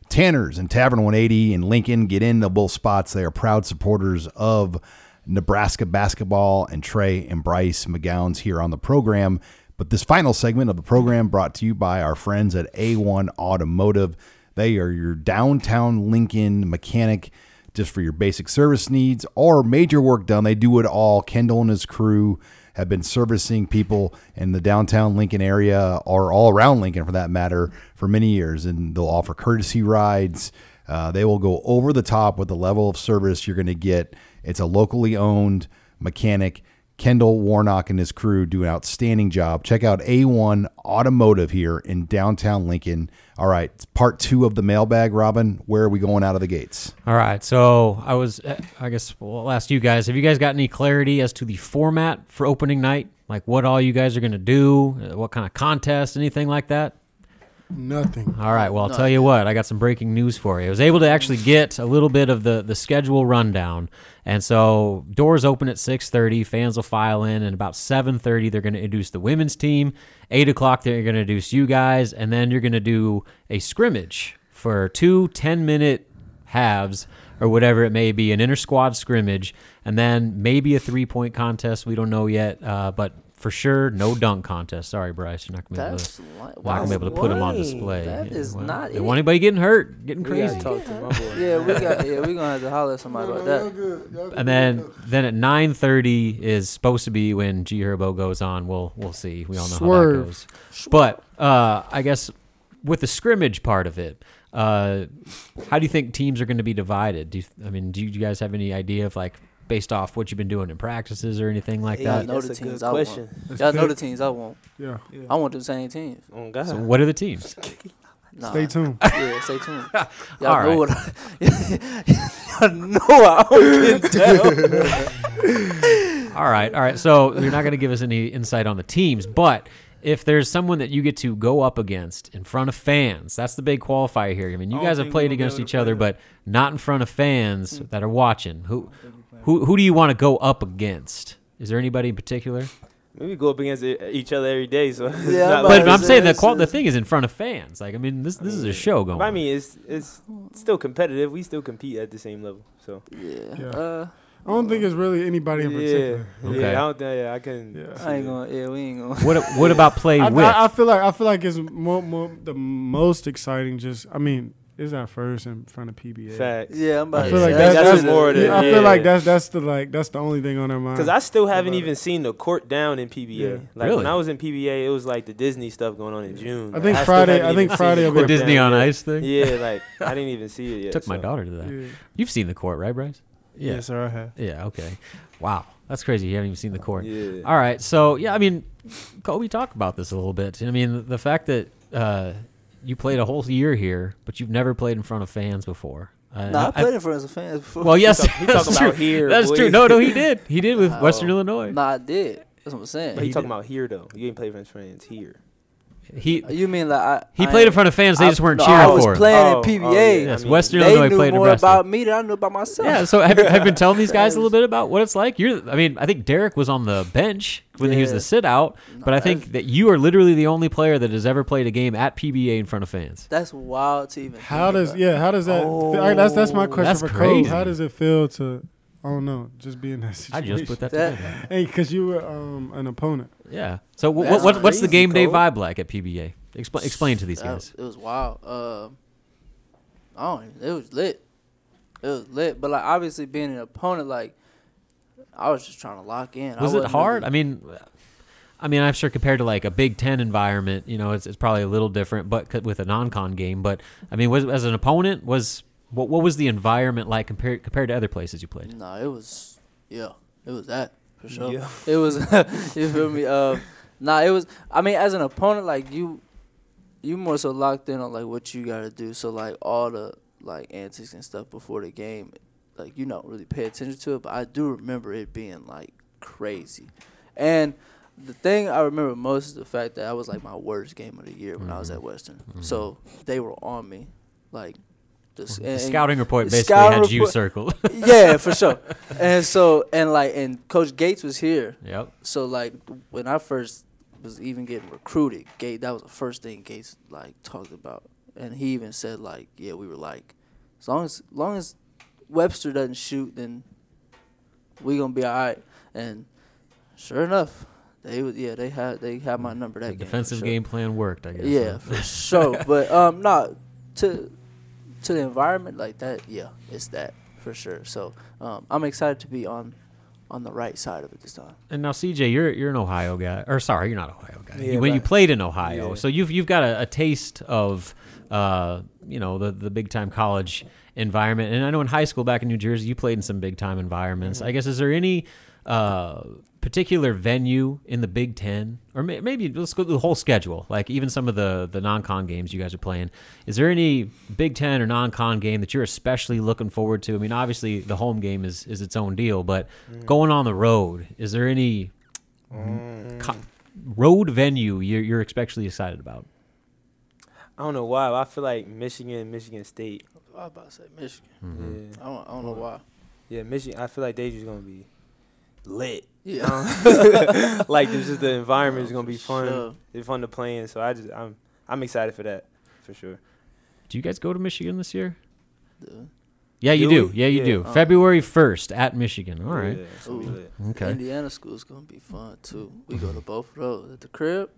[SPEAKER 2] Tanner's and Tavern 180 and Lincoln. Get in the both spots. They are proud supporters of Nebraska basketball and Trey and Bryce McGowen's here on the program. But this final segment of the program brought to you by our friends at A1 Automotive. They are your downtown Lincoln mechanic just for your basic service needs or major work done. They do it all. Kendall and his crew have been servicing people in the downtown Lincoln area or all around Lincoln for that matter for many years. And they'll offer courtesy rides. Uh, they will go over the top with the level of service you're going to get. It's a locally owned mechanic. Kendall Warnock and his crew do an outstanding job. Check out A1 Automotive here in downtown Lincoln. All right, part two of the mailbag, Robin. Where are we going out of the gates?
[SPEAKER 4] All right. So I was, uh, I guess, well, ask you guys. Have you guys got any clarity as to the format for opening night? Like what all you guys are going to do? Uh, What kind of contest? Anything like that?
[SPEAKER 5] Nothing.
[SPEAKER 4] All right. Well, I'll tell you what. I got some breaking news for you. I was able to actually get a little bit of the the schedule rundown, and so doors open at 6:30. Fans will file in, and about 7:30 they're going to introduce the women's team. Eight o'clock they're going to introduce you guys, and then you're going to do a scrimmage for two 10 minute halves or whatever it may be, an inter squad scrimmage, and then maybe a three point contest. We don't know yet, uh, but. For sure, no dunk contest. Sorry, Bryce, you're not gonna be able to,
[SPEAKER 8] li-
[SPEAKER 4] not gonna be able to put them on display.
[SPEAKER 8] That
[SPEAKER 4] Yeah,
[SPEAKER 8] is
[SPEAKER 4] well,
[SPEAKER 8] not
[SPEAKER 4] Don't
[SPEAKER 8] it.
[SPEAKER 4] want anybody getting hurt, getting
[SPEAKER 7] We gotta
[SPEAKER 4] crazy.
[SPEAKER 7] talk to my boy.
[SPEAKER 8] Yeah, we got. Yeah, we gonna have to holler at somebody about that.
[SPEAKER 4] And then then at nine thirty is supposed to be when G Herbo goes on. We'll we'll see. We all know how that
[SPEAKER 5] Swerve.
[SPEAKER 4] goes. But uh, I guess with the scrimmage part of it, uh, how do you think teams are going to be divided? Do you, I mean, do you guys have any idea of like based off what you've been doing in practices or anything like
[SPEAKER 8] Y'all
[SPEAKER 4] that?
[SPEAKER 8] know the
[SPEAKER 7] a
[SPEAKER 8] teams
[SPEAKER 7] good
[SPEAKER 8] I
[SPEAKER 7] question.
[SPEAKER 8] want. Y'all know the teams I want.
[SPEAKER 5] Yeah.
[SPEAKER 8] I want the same teams.
[SPEAKER 7] Oh God.
[SPEAKER 4] So what are the teams?
[SPEAKER 8] Nah.
[SPEAKER 5] Stay tuned.
[SPEAKER 8] Yeah, stay tuned. Y'all
[SPEAKER 4] All
[SPEAKER 8] know
[SPEAKER 4] right.
[SPEAKER 8] what I, y'all know I don't get down.
[SPEAKER 4] All right, all right. So you're not going to give us any insight on the teams, but if there's someone that you get to go up against in front of fans, that's the big qualifier here. I mean, you
[SPEAKER 3] I
[SPEAKER 4] guys have played against
[SPEAKER 3] able to
[SPEAKER 4] each other,
[SPEAKER 3] play
[SPEAKER 4] but not in front of fans that are watching. Who, who, who do you want to go up against? Is there anybody in particular?
[SPEAKER 7] We go up against each other every day, so
[SPEAKER 8] Yeah, but
[SPEAKER 7] like
[SPEAKER 4] But I'm saying the qual- the thing is in front of fans. Like, I mean, this this is a show going.
[SPEAKER 7] I mean, it's it's still competitive. We still compete at the same level. So
[SPEAKER 8] Yeah.
[SPEAKER 5] Yeah.
[SPEAKER 8] Uh,
[SPEAKER 5] I don't think it's really anybody in particular. yeah.
[SPEAKER 4] Okay.
[SPEAKER 7] yeah. I don't think yeah, I can.
[SPEAKER 5] Yeah.
[SPEAKER 8] I ain't gonna. Yeah, we ain't gonna.
[SPEAKER 4] what what about play
[SPEAKER 5] I,
[SPEAKER 4] with?
[SPEAKER 5] I, I feel like I feel like it's more, more the most exciting. Just I mean, is that first in front of PBA?
[SPEAKER 7] Facts.
[SPEAKER 8] Yeah, I'm about
[SPEAKER 5] I
[SPEAKER 8] to
[SPEAKER 5] feel like
[SPEAKER 8] say,
[SPEAKER 5] that's,
[SPEAKER 7] that's
[SPEAKER 5] that's
[SPEAKER 7] more than-
[SPEAKER 5] yeah, I
[SPEAKER 7] yeah.
[SPEAKER 5] feel like that's that's the like that's the only thing on our mind.
[SPEAKER 7] Because I still haven't
[SPEAKER 5] about
[SPEAKER 7] even seen the court down in PBA.
[SPEAKER 5] Yeah.
[SPEAKER 7] Like
[SPEAKER 4] Really?
[SPEAKER 7] when I was in PBA, it was like the Disney stuff going on in June.
[SPEAKER 5] I think
[SPEAKER 7] still
[SPEAKER 5] Friday-
[SPEAKER 7] haven't
[SPEAKER 5] I think Friday will
[SPEAKER 4] The Disney
[SPEAKER 7] down
[SPEAKER 4] on
[SPEAKER 7] yet.
[SPEAKER 4] Ice thing?
[SPEAKER 7] Yeah, like I didn't even see it yet.
[SPEAKER 4] Took my daughter to that. You've seen the court, right, Bryce? Yeah.
[SPEAKER 3] Yes, sir. I have.
[SPEAKER 4] Yeah. Okay. Wow, that's crazy. You haven't even seen the court.
[SPEAKER 7] Yeah.
[SPEAKER 4] All right. So yeah, I mean, Kobe, talk about this a little bit. I mean, the fact that uh, you played a whole year here, but you've never played in front of fans before. Uh,
[SPEAKER 8] Nah, I played in front of fans before.
[SPEAKER 4] Well, yes,
[SPEAKER 7] talk- he
[SPEAKER 4] that's
[SPEAKER 7] talking
[SPEAKER 4] true.
[SPEAKER 7] about here,
[SPEAKER 4] That's
[SPEAKER 7] boy.
[SPEAKER 4] true. No, no, he did. He did with
[SPEAKER 8] Oh.
[SPEAKER 4] Western Illinois.
[SPEAKER 8] Nah, I did. That's what I'm saying.
[SPEAKER 7] But he
[SPEAKER 4] He
[SPEAKER 7] talking
[SPEAKER 4] did.
[SPEAKER 7] about here though. You didn't play of fans here.
[SPEAKER 4] He
[SPEAKER 8] You mean like I?
[SPEAKER 4] he
[SPEAKER 8] I
[SPEAKER 4] played in front of fans. They
[SPEAKER 8] I-
[SPEAKER 4] just weren't
[SPEAKER 8] no,
[SPEAKER 4] cheering
[SPEAKER 8] I was
[SPEAKER 4] for
[SPEAKER 8] playing
[SPEAKER 7] Oh,
[SPEAKER 8] in
[SPEAKER 7] oh, oh
[SPEAKER 8] PBA.
[SPEAKER 7] yeah.
[SPEAKER 4] Yes,
[SPEAKER 7] I mean,
[SPEAKER 4] Western
[SPEAKER 8] they
[SPEAKER 4] Illinois
[SPEAKER 8] knew
[SPEAKER 4] played
[SPEAKER 8] more
[SPEAKER 4] Nebraska.
[SPEAKER 8] about me than I knew about myself.
[SPEAKER 4] Yeah, so have you, have been telling these guys a little bit about what it's like? You're, I mean, I think Derek was on the bench when he was the sit out, but I think that you are literally the only player that has ever played a game at PBA in front of fans.
[SPEAKER 8] That's wild to even.
[SPEAKER 5] How
[SPEAKER 8] think
[SPEAKER 5] does
[SPEAKER 8] about.
[SPEAKER 5] yeah? How does that? feel? All right, that's that's my question
[SPEAKER 4] That's
[SPEAKER 5] for
[SPEAKER 4] crazy.
[SPEAKER 5] Cole. How does it feel to? I don't know. Just be in that
[SPEAKER 4] I just put that
[SPEAKER 8] That-
[SPEAKER 4] together.
[SPEAKER 5] Hey, because you were um, an opponent.
[SPEAKER 4] Yeah. So wh-
[SPEAKER 8] That's
[SPEAKER 4] what, what's the
[SPEAKER 8] crazy,
[SPEAKER 4] game day
[SPEAKER 8] Cole.
[SPEAKER 4] vibe like at PBA? Expl- explain to these
[SPEAKER 8] That-
[SPEAKER 4] guys.
[SPEAKER 8] It was wild. Uh, I don't. It was lit. It was lit, but like obviously being an opponent, like I was just trying to lock in. I
[SPEAKER 4] Was it
[SPEAKER 8] wasn't
[SPEAKER 4] hard?
[SPEAKER 8] really-
[SPEAKER 4] I mean, I mean, I'm sure compared to like a Big Ten environment, you know, it's, it's probably a little different, but c- with a non-con game. But I mean, was as an opponent, was what what was the environment like compared compared to other places you played?
[SPEAKER 8] No, it was yeah, it was that for sure.
[SPEAKER 7] Yeah.
[SPEAKER 8] It was you feel me? Um, nah, it was. I mean, as an opponent, like you, you more so locked in on like what you gotta do. So like all the like antics and stuff before the game, like you don't really pay attention to it. But I do remember it being like crazy, and. The thing I remember most is the fact that I was like my worst game of the year when I was at Western. So they were on me, like
[SPEAKER 4] The scouting report basically
[SPEAKER 8] scouting
[SPEAKER 4] had you
[SPEAKER 8] report-
[SPEAKER 4] circled.
[SPEAKER 8] yeah, for sure. And so and like and Coach Gates was here.
[SPEAKER 4] Yep.
[SPEAKER 8] So like when I first was even getting recruited, Gate that was the first thing Gates like talked about, and he even said like, yeah, we were like, as long as long as Webster doesn't shoot, then we gonna be all right. And sure enough, they was yeah they had they had my number that
[SPEAKER 4] The
[SPEAKER 8] game.
[SPEAKER 4] defensive
[SPEAKER 8] sure.
[SPEAKER 4] game plan worked, I guess.
[SPEAKER 8] Yeah, for sure. But um, not to to the environment like that. Yeah, it's that for sure. So um, I'm excited to be on on the right side of it this time.
[SPEAKER 4] And now, CJ, you're you're an Ohio guy, or sorry, you're not Ohio guy.
[SPEAKER 8] Yeah,
[SPEAKER 4] you, when you played in Ohio,
[SPEAKER 8] Yeah.
[SPEAKER 4] so you've you've got a, a taste of, uh, you know, the the big time college environment. And I know in high school back in New Jersey, you played in some big time environments.
[SPEAKER 8] Mm-hmm.
[SPEAKER 4] I guess is there any uh, particular venue in the Big Ten, or may, maybe let's go through the whole schedule, like even some of the the non con games you guys are playing. Is there any Big Ten or non con game that you're especially looking forward to? I mean, obviously the home game is is its own deal, but mm. going on the road, is there any mm. co- road venue you're, you're especially excited about?
[SPEAKER 7] I don't know why. but I feel like Michigan, Michigan State.
[SPEAKER 8] I was about to say Michigan. Mm-hmm.
[SPEAKER 7] Yeah.
[SPEAKER 8] I don't, I don't know why.
[SPEAKER 7] Yeah, Michigan. I feel like they just gonna be lit.
[SPEAKER 8] Yeah.
[SPEAKER 7] Um, like this is the environment is gonna be fun.
[SPEAKER 8] sure.
[SPEAKER 7] It's fun to play in. So I just I'm I'm excited for that for sure.
[SPEAKER 4] Do you guys go to Michigan this year?
[SPEAKER 8] Do
[SPEAKER 4] Yeah, you
[SPEAKER 7] Do
[SPEAKER 4] do. Yeah, you
[SPEAKER 7] Yeah.
[SPEAKER 4] do.
[SPEAKER 8] Uh,
[SPEAKER 4] February 1st at Michigan. All right.
[SPEAKER 7] Yeah, it's gonna be
[SPEAKER 8] Ooh.
[SPEAKER 7] lit.
[SPEAKER 4] Okay.
[SPEAKER 8] Indiana school is gonna be fun too. We go to both of those at the crib.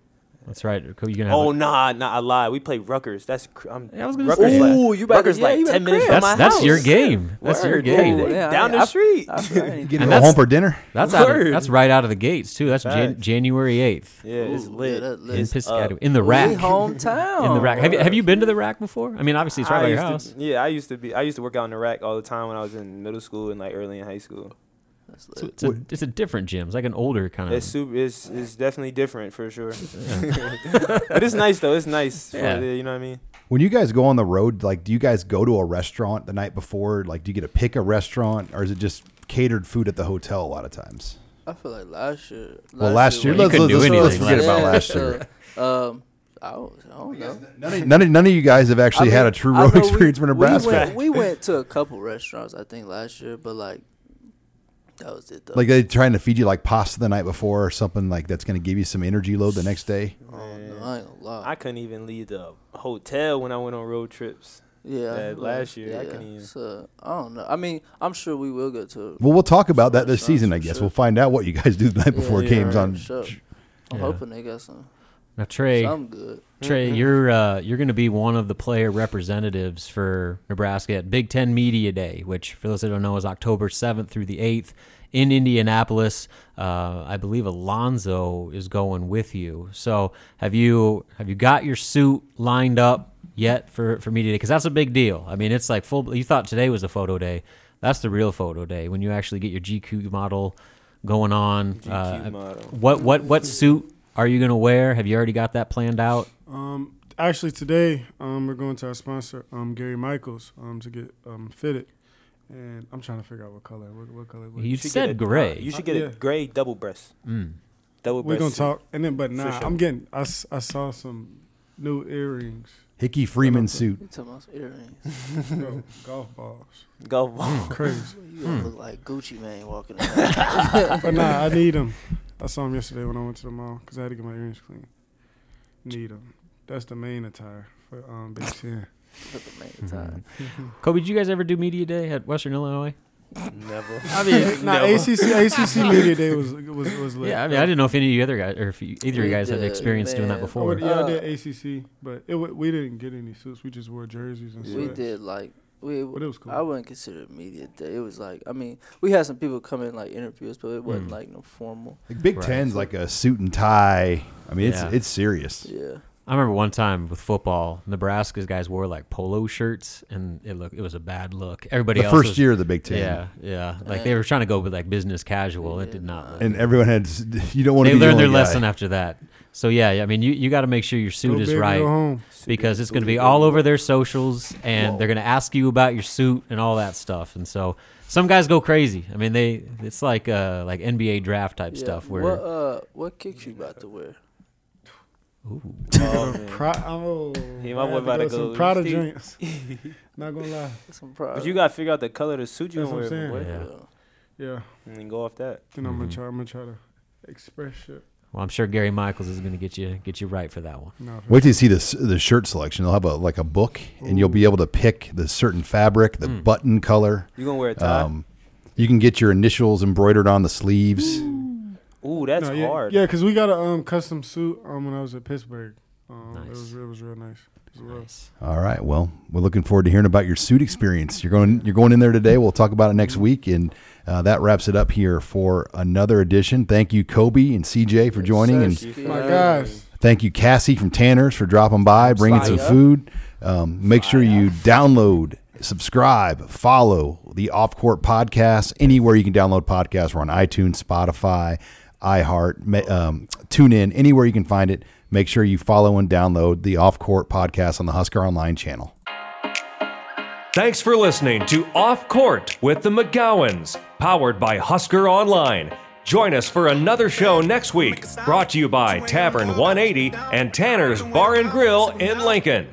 [SPEAKER 4] That's right. You're going to have
[SPEAKER 7] Oh
[SPEAKER 4] a-
[SPEAKER 7] nah, nah, I lied. We play Rutgers. That's cr- um, I'm.
[SPEAKER 4] I was gonna
[SPEAKER 7] Rutgers
[SPEAKER 4] say.
[SPEAKER 7] like,
[SPEAKER 8] Ooh, you better-
[SPEAKER 7] Rutgers
[SPEAKER 8] yeah,
[SPEAKER 7] like
[SPEAKER 8] you better
[SPEAKER 7] ten minutes
[SPEAKER 8] crib.
[SPEAKER 7] from
[SPEAKER 4] That's,
[SPEAKER 7] my
[SPEAKER 4] that's
[SPEAKER 7] house.
[SPEAKER 4] your game. That's your
[SPEAKER 7] Word.
[SPEAKER 4] game.
[SPEAKER 7] Ooh,
[SPEAKER 8] Yeah,
[SPEAKER 7] down
[SPEAKER 8] I-
[SPEAKER 7] the
[SPEAKER 8] I-
[SPEAKER 7] street.
[SPEAKER 8] I- I ain't-
[SPEAKER 2] Getting
[SPEAKER 4] And
[SPEAKER 2] go
[SPEAKER 4] that's-
[SPEAKER 2] home for dinner.
[SPEAKER 4] That's out of,
[SPEAKER 7] Word.
[SPEAKER 4] that's right out of the gates too. That's Jan-
[SPEAKER 7] Facts.
[SPEAKER 4] January 8th.
[SPEAKER 7] yeah, it's
[SPEAKER 8] Ooh,
[SPEAKER 7] lit.
[SPEAKER 8] yeah, that lit.
[SPEAKER 4] In
[SPEAKER 7] It's
[SPEAKER 4] Piscataway. In the
[SPEAKER 8] We
[SPEAKER 4] rack.
[SPEAKER 8] hometown.
[SPEAKER 4] In the rack. Have you have you been to the rack before? I mean, obviously it's right
[SPEAKER 7] I
[SPEAKER 4] by your
[SPEAKER 7] used to- yeah, I used to be. I used to work out in the rack all the time when I was in middle school and like early in high school.
[SPEAKER 8] That's
[SPEAKER 4] So it's, a, it's a different gym. It's like an older kind of.
[SPEAKER 7] It's super. It's it's definitely different for sure. but it's nice though. It's nice. For,
[SPEAKER 4] Yeah.
[SPEAKER 7] You know what I mean?
[SPEAKER 2] When you guys go on the road, like, do you guys go to a restaurant the night before? Like, do you get to pick a restaurant, or is it just catered food at the hotel a lot of times?
[SPEAKER 8] I feel like last year.
[SPEAKER 2] Well, last year,
[SPEAKER 4] Well, you
[SPEAKER 2] let's,
[SPEAKER 4] couldn't
[SPEAKER 2] let's,
[SPEAKER 4] do
[SPEAKER 2] let's
[SPEAKER 4] anything
[SPEAKER 2] forget
[SPEAKER 4] last
[SPEAKER 2] about last year.
[SPEAKER 8] Uh, um, I don't, I don't know.
[SPEAKER 2] None of, none, of, none of you guys have actually
[SPEAKER 8] I
[SPEAKER 2] had a true road
[SPEAKER 8] know we-
[SPEAKER 2] experience for Nebraska.
[SPEAKER 8] We went, we went to a couple restaurants, I think, last year, but like that was it though.
[SPEAKER 2] like they're trying to feed you like pasta the night before or something like that's going to give you some energy load the next day.
[SPEAKER 8] Oh, I don't know. I ain't lie.
[SPEAKER 7] I couldn't even leave the hotel when I went on road trips.
[SPEAKER 8] yeah,
[SPEAKER 7] last year, I
[SPEAKER 8] yeah,
[SPEAKER 7] couldn't even-
[SPEAKER 8] So uh, I don't know. I mean, I'm sure we will go to.
[SPEAKER 2] Well, we'll talk about that this season, I guess.
[SPEAKER 8] sure.
[SPEAKER 2] We'll find out what you guys do the night before
[SPEAKER 8] yeah,
[SPEAKER 2] games
[SPEAKER 8] yeah,
[SPEAKER 2] on.
[SPEAKER 8] Sure. I'm
[SPEAKER 4] Yeah.
[SPEAKER 8] hoping they got some.
[SPEAKER 4] Now Trey.
[SPEAKER 8] Some good.
[SPEAKER 4] Trey, you're uh, you're going to be one of the player representatives for Nebraska at Big Ten Media Day, which, for those that don't know, is October 7th through the 8th in Indianapolis. Uh, I believe Alonzo is going with you. So, have you have you got your suit lined up yet for for Media Day? Because that's a big deal. I mean, it's like full. You thought today was a photo day. That's the real photo day when you actually get your GQ model going on.
[SPEAKER 7] GQ
[SPEAKER 4] Uh,
[SPEAKER 7] model.
[SPEAKER 4] What what what suit are you going to wear? Have you already got that planned out?
[SPEAKER 5] Um, actually, today um, we're going to our sponsor, um, Gary Michaels, um, to get um, fitted, and I'm trying to figure out what color. What, what color? What,
[SPEAKER 4] You
[SPEAKER 7] should
[SPEAKER 4] said gray.
[SPEAKER 7] uh, you should get
[SPEAKER 5] Yeah.
[SPEAKER 7] a gray double breast.
[SPEAKER 4] Mm.
[SPEAKER 7] Double
[SPEAKER 5] we're gonna
[SPEAKER 7] suit.
[SPEAKER 5] talk, and then but nah,
[SPEAKER 7] sure.
[SPEAKER 5] I'm getting. I, I saw some new earrings,
[SPEAKER 2] Hickey Freeman suit.
[SPEAKER 8] You talking about earrings?
[SPEAKER 5] no, golf balls,
[SPEAKER 7] Golf ball.
[SPEAKER 5] crazy.
[SPEAKER 8] You look like Gucci Mane walking around.
[SPEAKER 5] but nah, I need them. I saw him yesterday when I went to the mall because I had to get my earrings clean. Need them. That's the main attire for um, Big Ten.
[SPEAKER 8] Put the main time.
[SPEAKER 4] Kobe, did you guys ever do media day at Western Illinois?
[SPEAKER 7] Never.
[SPEAKER 4] I mean,
[SPEAKER 5] nah,
[SPEAKER 4] no.
[SPEAKER 5] ACC ACC media day was was was lit.
[SPEAKER 4] Yeah, I mean, I didn't know if any of you other guys, or if you, either of you
[SPEAKER 8] We
[SPEAKER 4] guys had
[SPEAKER 8] did,
[SPEAKER 4] experience doing that before.
[SPEAKER 5] would- yeah, I
[SPEAKER 8] Uh,
[SPEAKER 5] did ACC, but it we didn't get any suits. We just wore jerseys and
[SPEAKER 8] stuff.
[SPEAKER 5] We
[SPEAKER 8] did like we.
[SPEAKER 5] But it was cool.
[SPEAKER 8] I wouldn't consider it media day. It was like I mean we had some people come in like interviews, but it wasn't
[SPEAKER 2] Mm.
[SPEAKER 8] like no formal.
[SPEAKER 2] Like Big Ten's like a suit and tie. I mean, it's it's serious.
[SPEAKER 8] Yeah.
[SPEAKER 4] I remember one time with football, Nebraska's guys wore like polo shirts, and it looked it was a bad look. Everybody
[SPEAKER 2] The
[SPEAKER 4] else
[SPEAKER 2] first
[SPEAKER 4] was-
[SPEAKER 2] year of the Big Ten.
[SPEAKER 4] Yeah, yeah. Like they were trying to go with like business casual. It did not. Look
[SPEAKER 2] And everyone had you don't want
[SPEAKER 4] they
[SPEAKER 2] to be the
[SPEAKER 4] their
[SPEAKER 2] guy.
[SPEAKER 4] lesson after that. So yeah, yeah, I mean, you, you got to make sure your suit
[SPEAKER 5] Go
[SPEAKER 4] is
[SPEAKER 5] big
[SPEAKER 4] right
[SPEAKER 5] go home.
[SPEAKER 4] because it's going to be all over their socials, and they're going to ask you about your suit and all that stuff. And so some guys go crazy. I mean, they it's like uh like NBA draft type
[SPEAKER 8] Yeah.
[SPEAKER 4] stuff where
[SPEAKER 8] What uh what kicks you about to wear?
[SPEAKER 7] Oh,
[SPEAKER 5] Oh,
[SPEAKER 7] man.
[SPEAKER 5] Pro- oh,
[SPEAKER 7] He my
[SPEAKER 5] had
[SPEAKER 7] boy
[SPEAKER 5] to
[SPEAKER 7] about
[SPEAKER 5] go
[SPEAKER 7] to
[SPEAKER 5] some
[SPEAKER 7] go.
[SPEAKER 5] Prada
[SPEAKER 7] Steve.
[SPEAKER 5] joints. Not gonna lie.
[SPEAKER 8] Some Prada.
[SPEAKER 7] But you gotta figure out the color of the suit you
[SPEAKER 5] That's
[SPEAKER 7] gonna
[SPEAKER 5] what
[SPEAKER 7] wear.
[SPEAKER 5] I'm saying. Yeah.
[SPEAKER 7] And then go off that.
[SPEAKER 5] Then I'm
[SPEAKER 4] Mm-hmm.
[SPEAKER 5] gonna try. I'm gonna try to express shit.
[SPEAKER 4] well, I'm sure Gary Michaels is going to get you get you right for that one.
[SPEAKER 5] No,
[SPEAKER 2] Wait till you see this the shirt selection. They'll have a like a book, and you'll be able to pick the certain fabric, the
[SPEAKER 4] Mm.
[SPEAKER 2] button color.
[SPEAKER 7] You gonna wear a tie?
[SPEAKER 2] you can get your initials embroidered on the sleeves.
[SPEAKER 7] Ooh, that's
[SPEAKER 5] No, yeah,
[SPEAKER 7] hard.
[SPEAKER 5] Yeah, because we got a um, custom suit um, when I was at Pittsburgh. Um, It was it was real nice. As well.
[SPEAKER 2] All right. Well, we're looking forward to hearing about your suit experience. You're going you're going in there today. We'll talk about it next week, and uh, that wraps it up here for another edition. Thank you, Kobe and CJ, for joining, and
[SPEAKER 5] My guys.
[SPEAKER 2] Thank you, Cassie from Tanner's, for dropping by, bringing some
[SPEAKER 5] Fire.
[SPEAKER 2] food. Um, make sure you download, subscribe, follow the Off Court Podcast anywhere you can download podcasts. We're on iTunes, Spotify, iHeart, ma- um, TuneIn, anywhere you can find it. Make sure you follow and download the Off Court Podcast on the Husker Online channel.
[SPEAKER 1] Thanks for listening to Off Court with the McGowens, powered by Husker Online. Join us for another show next week, brought to you by Tavern 180 and Tanner's Bar and Grill in Lincoln.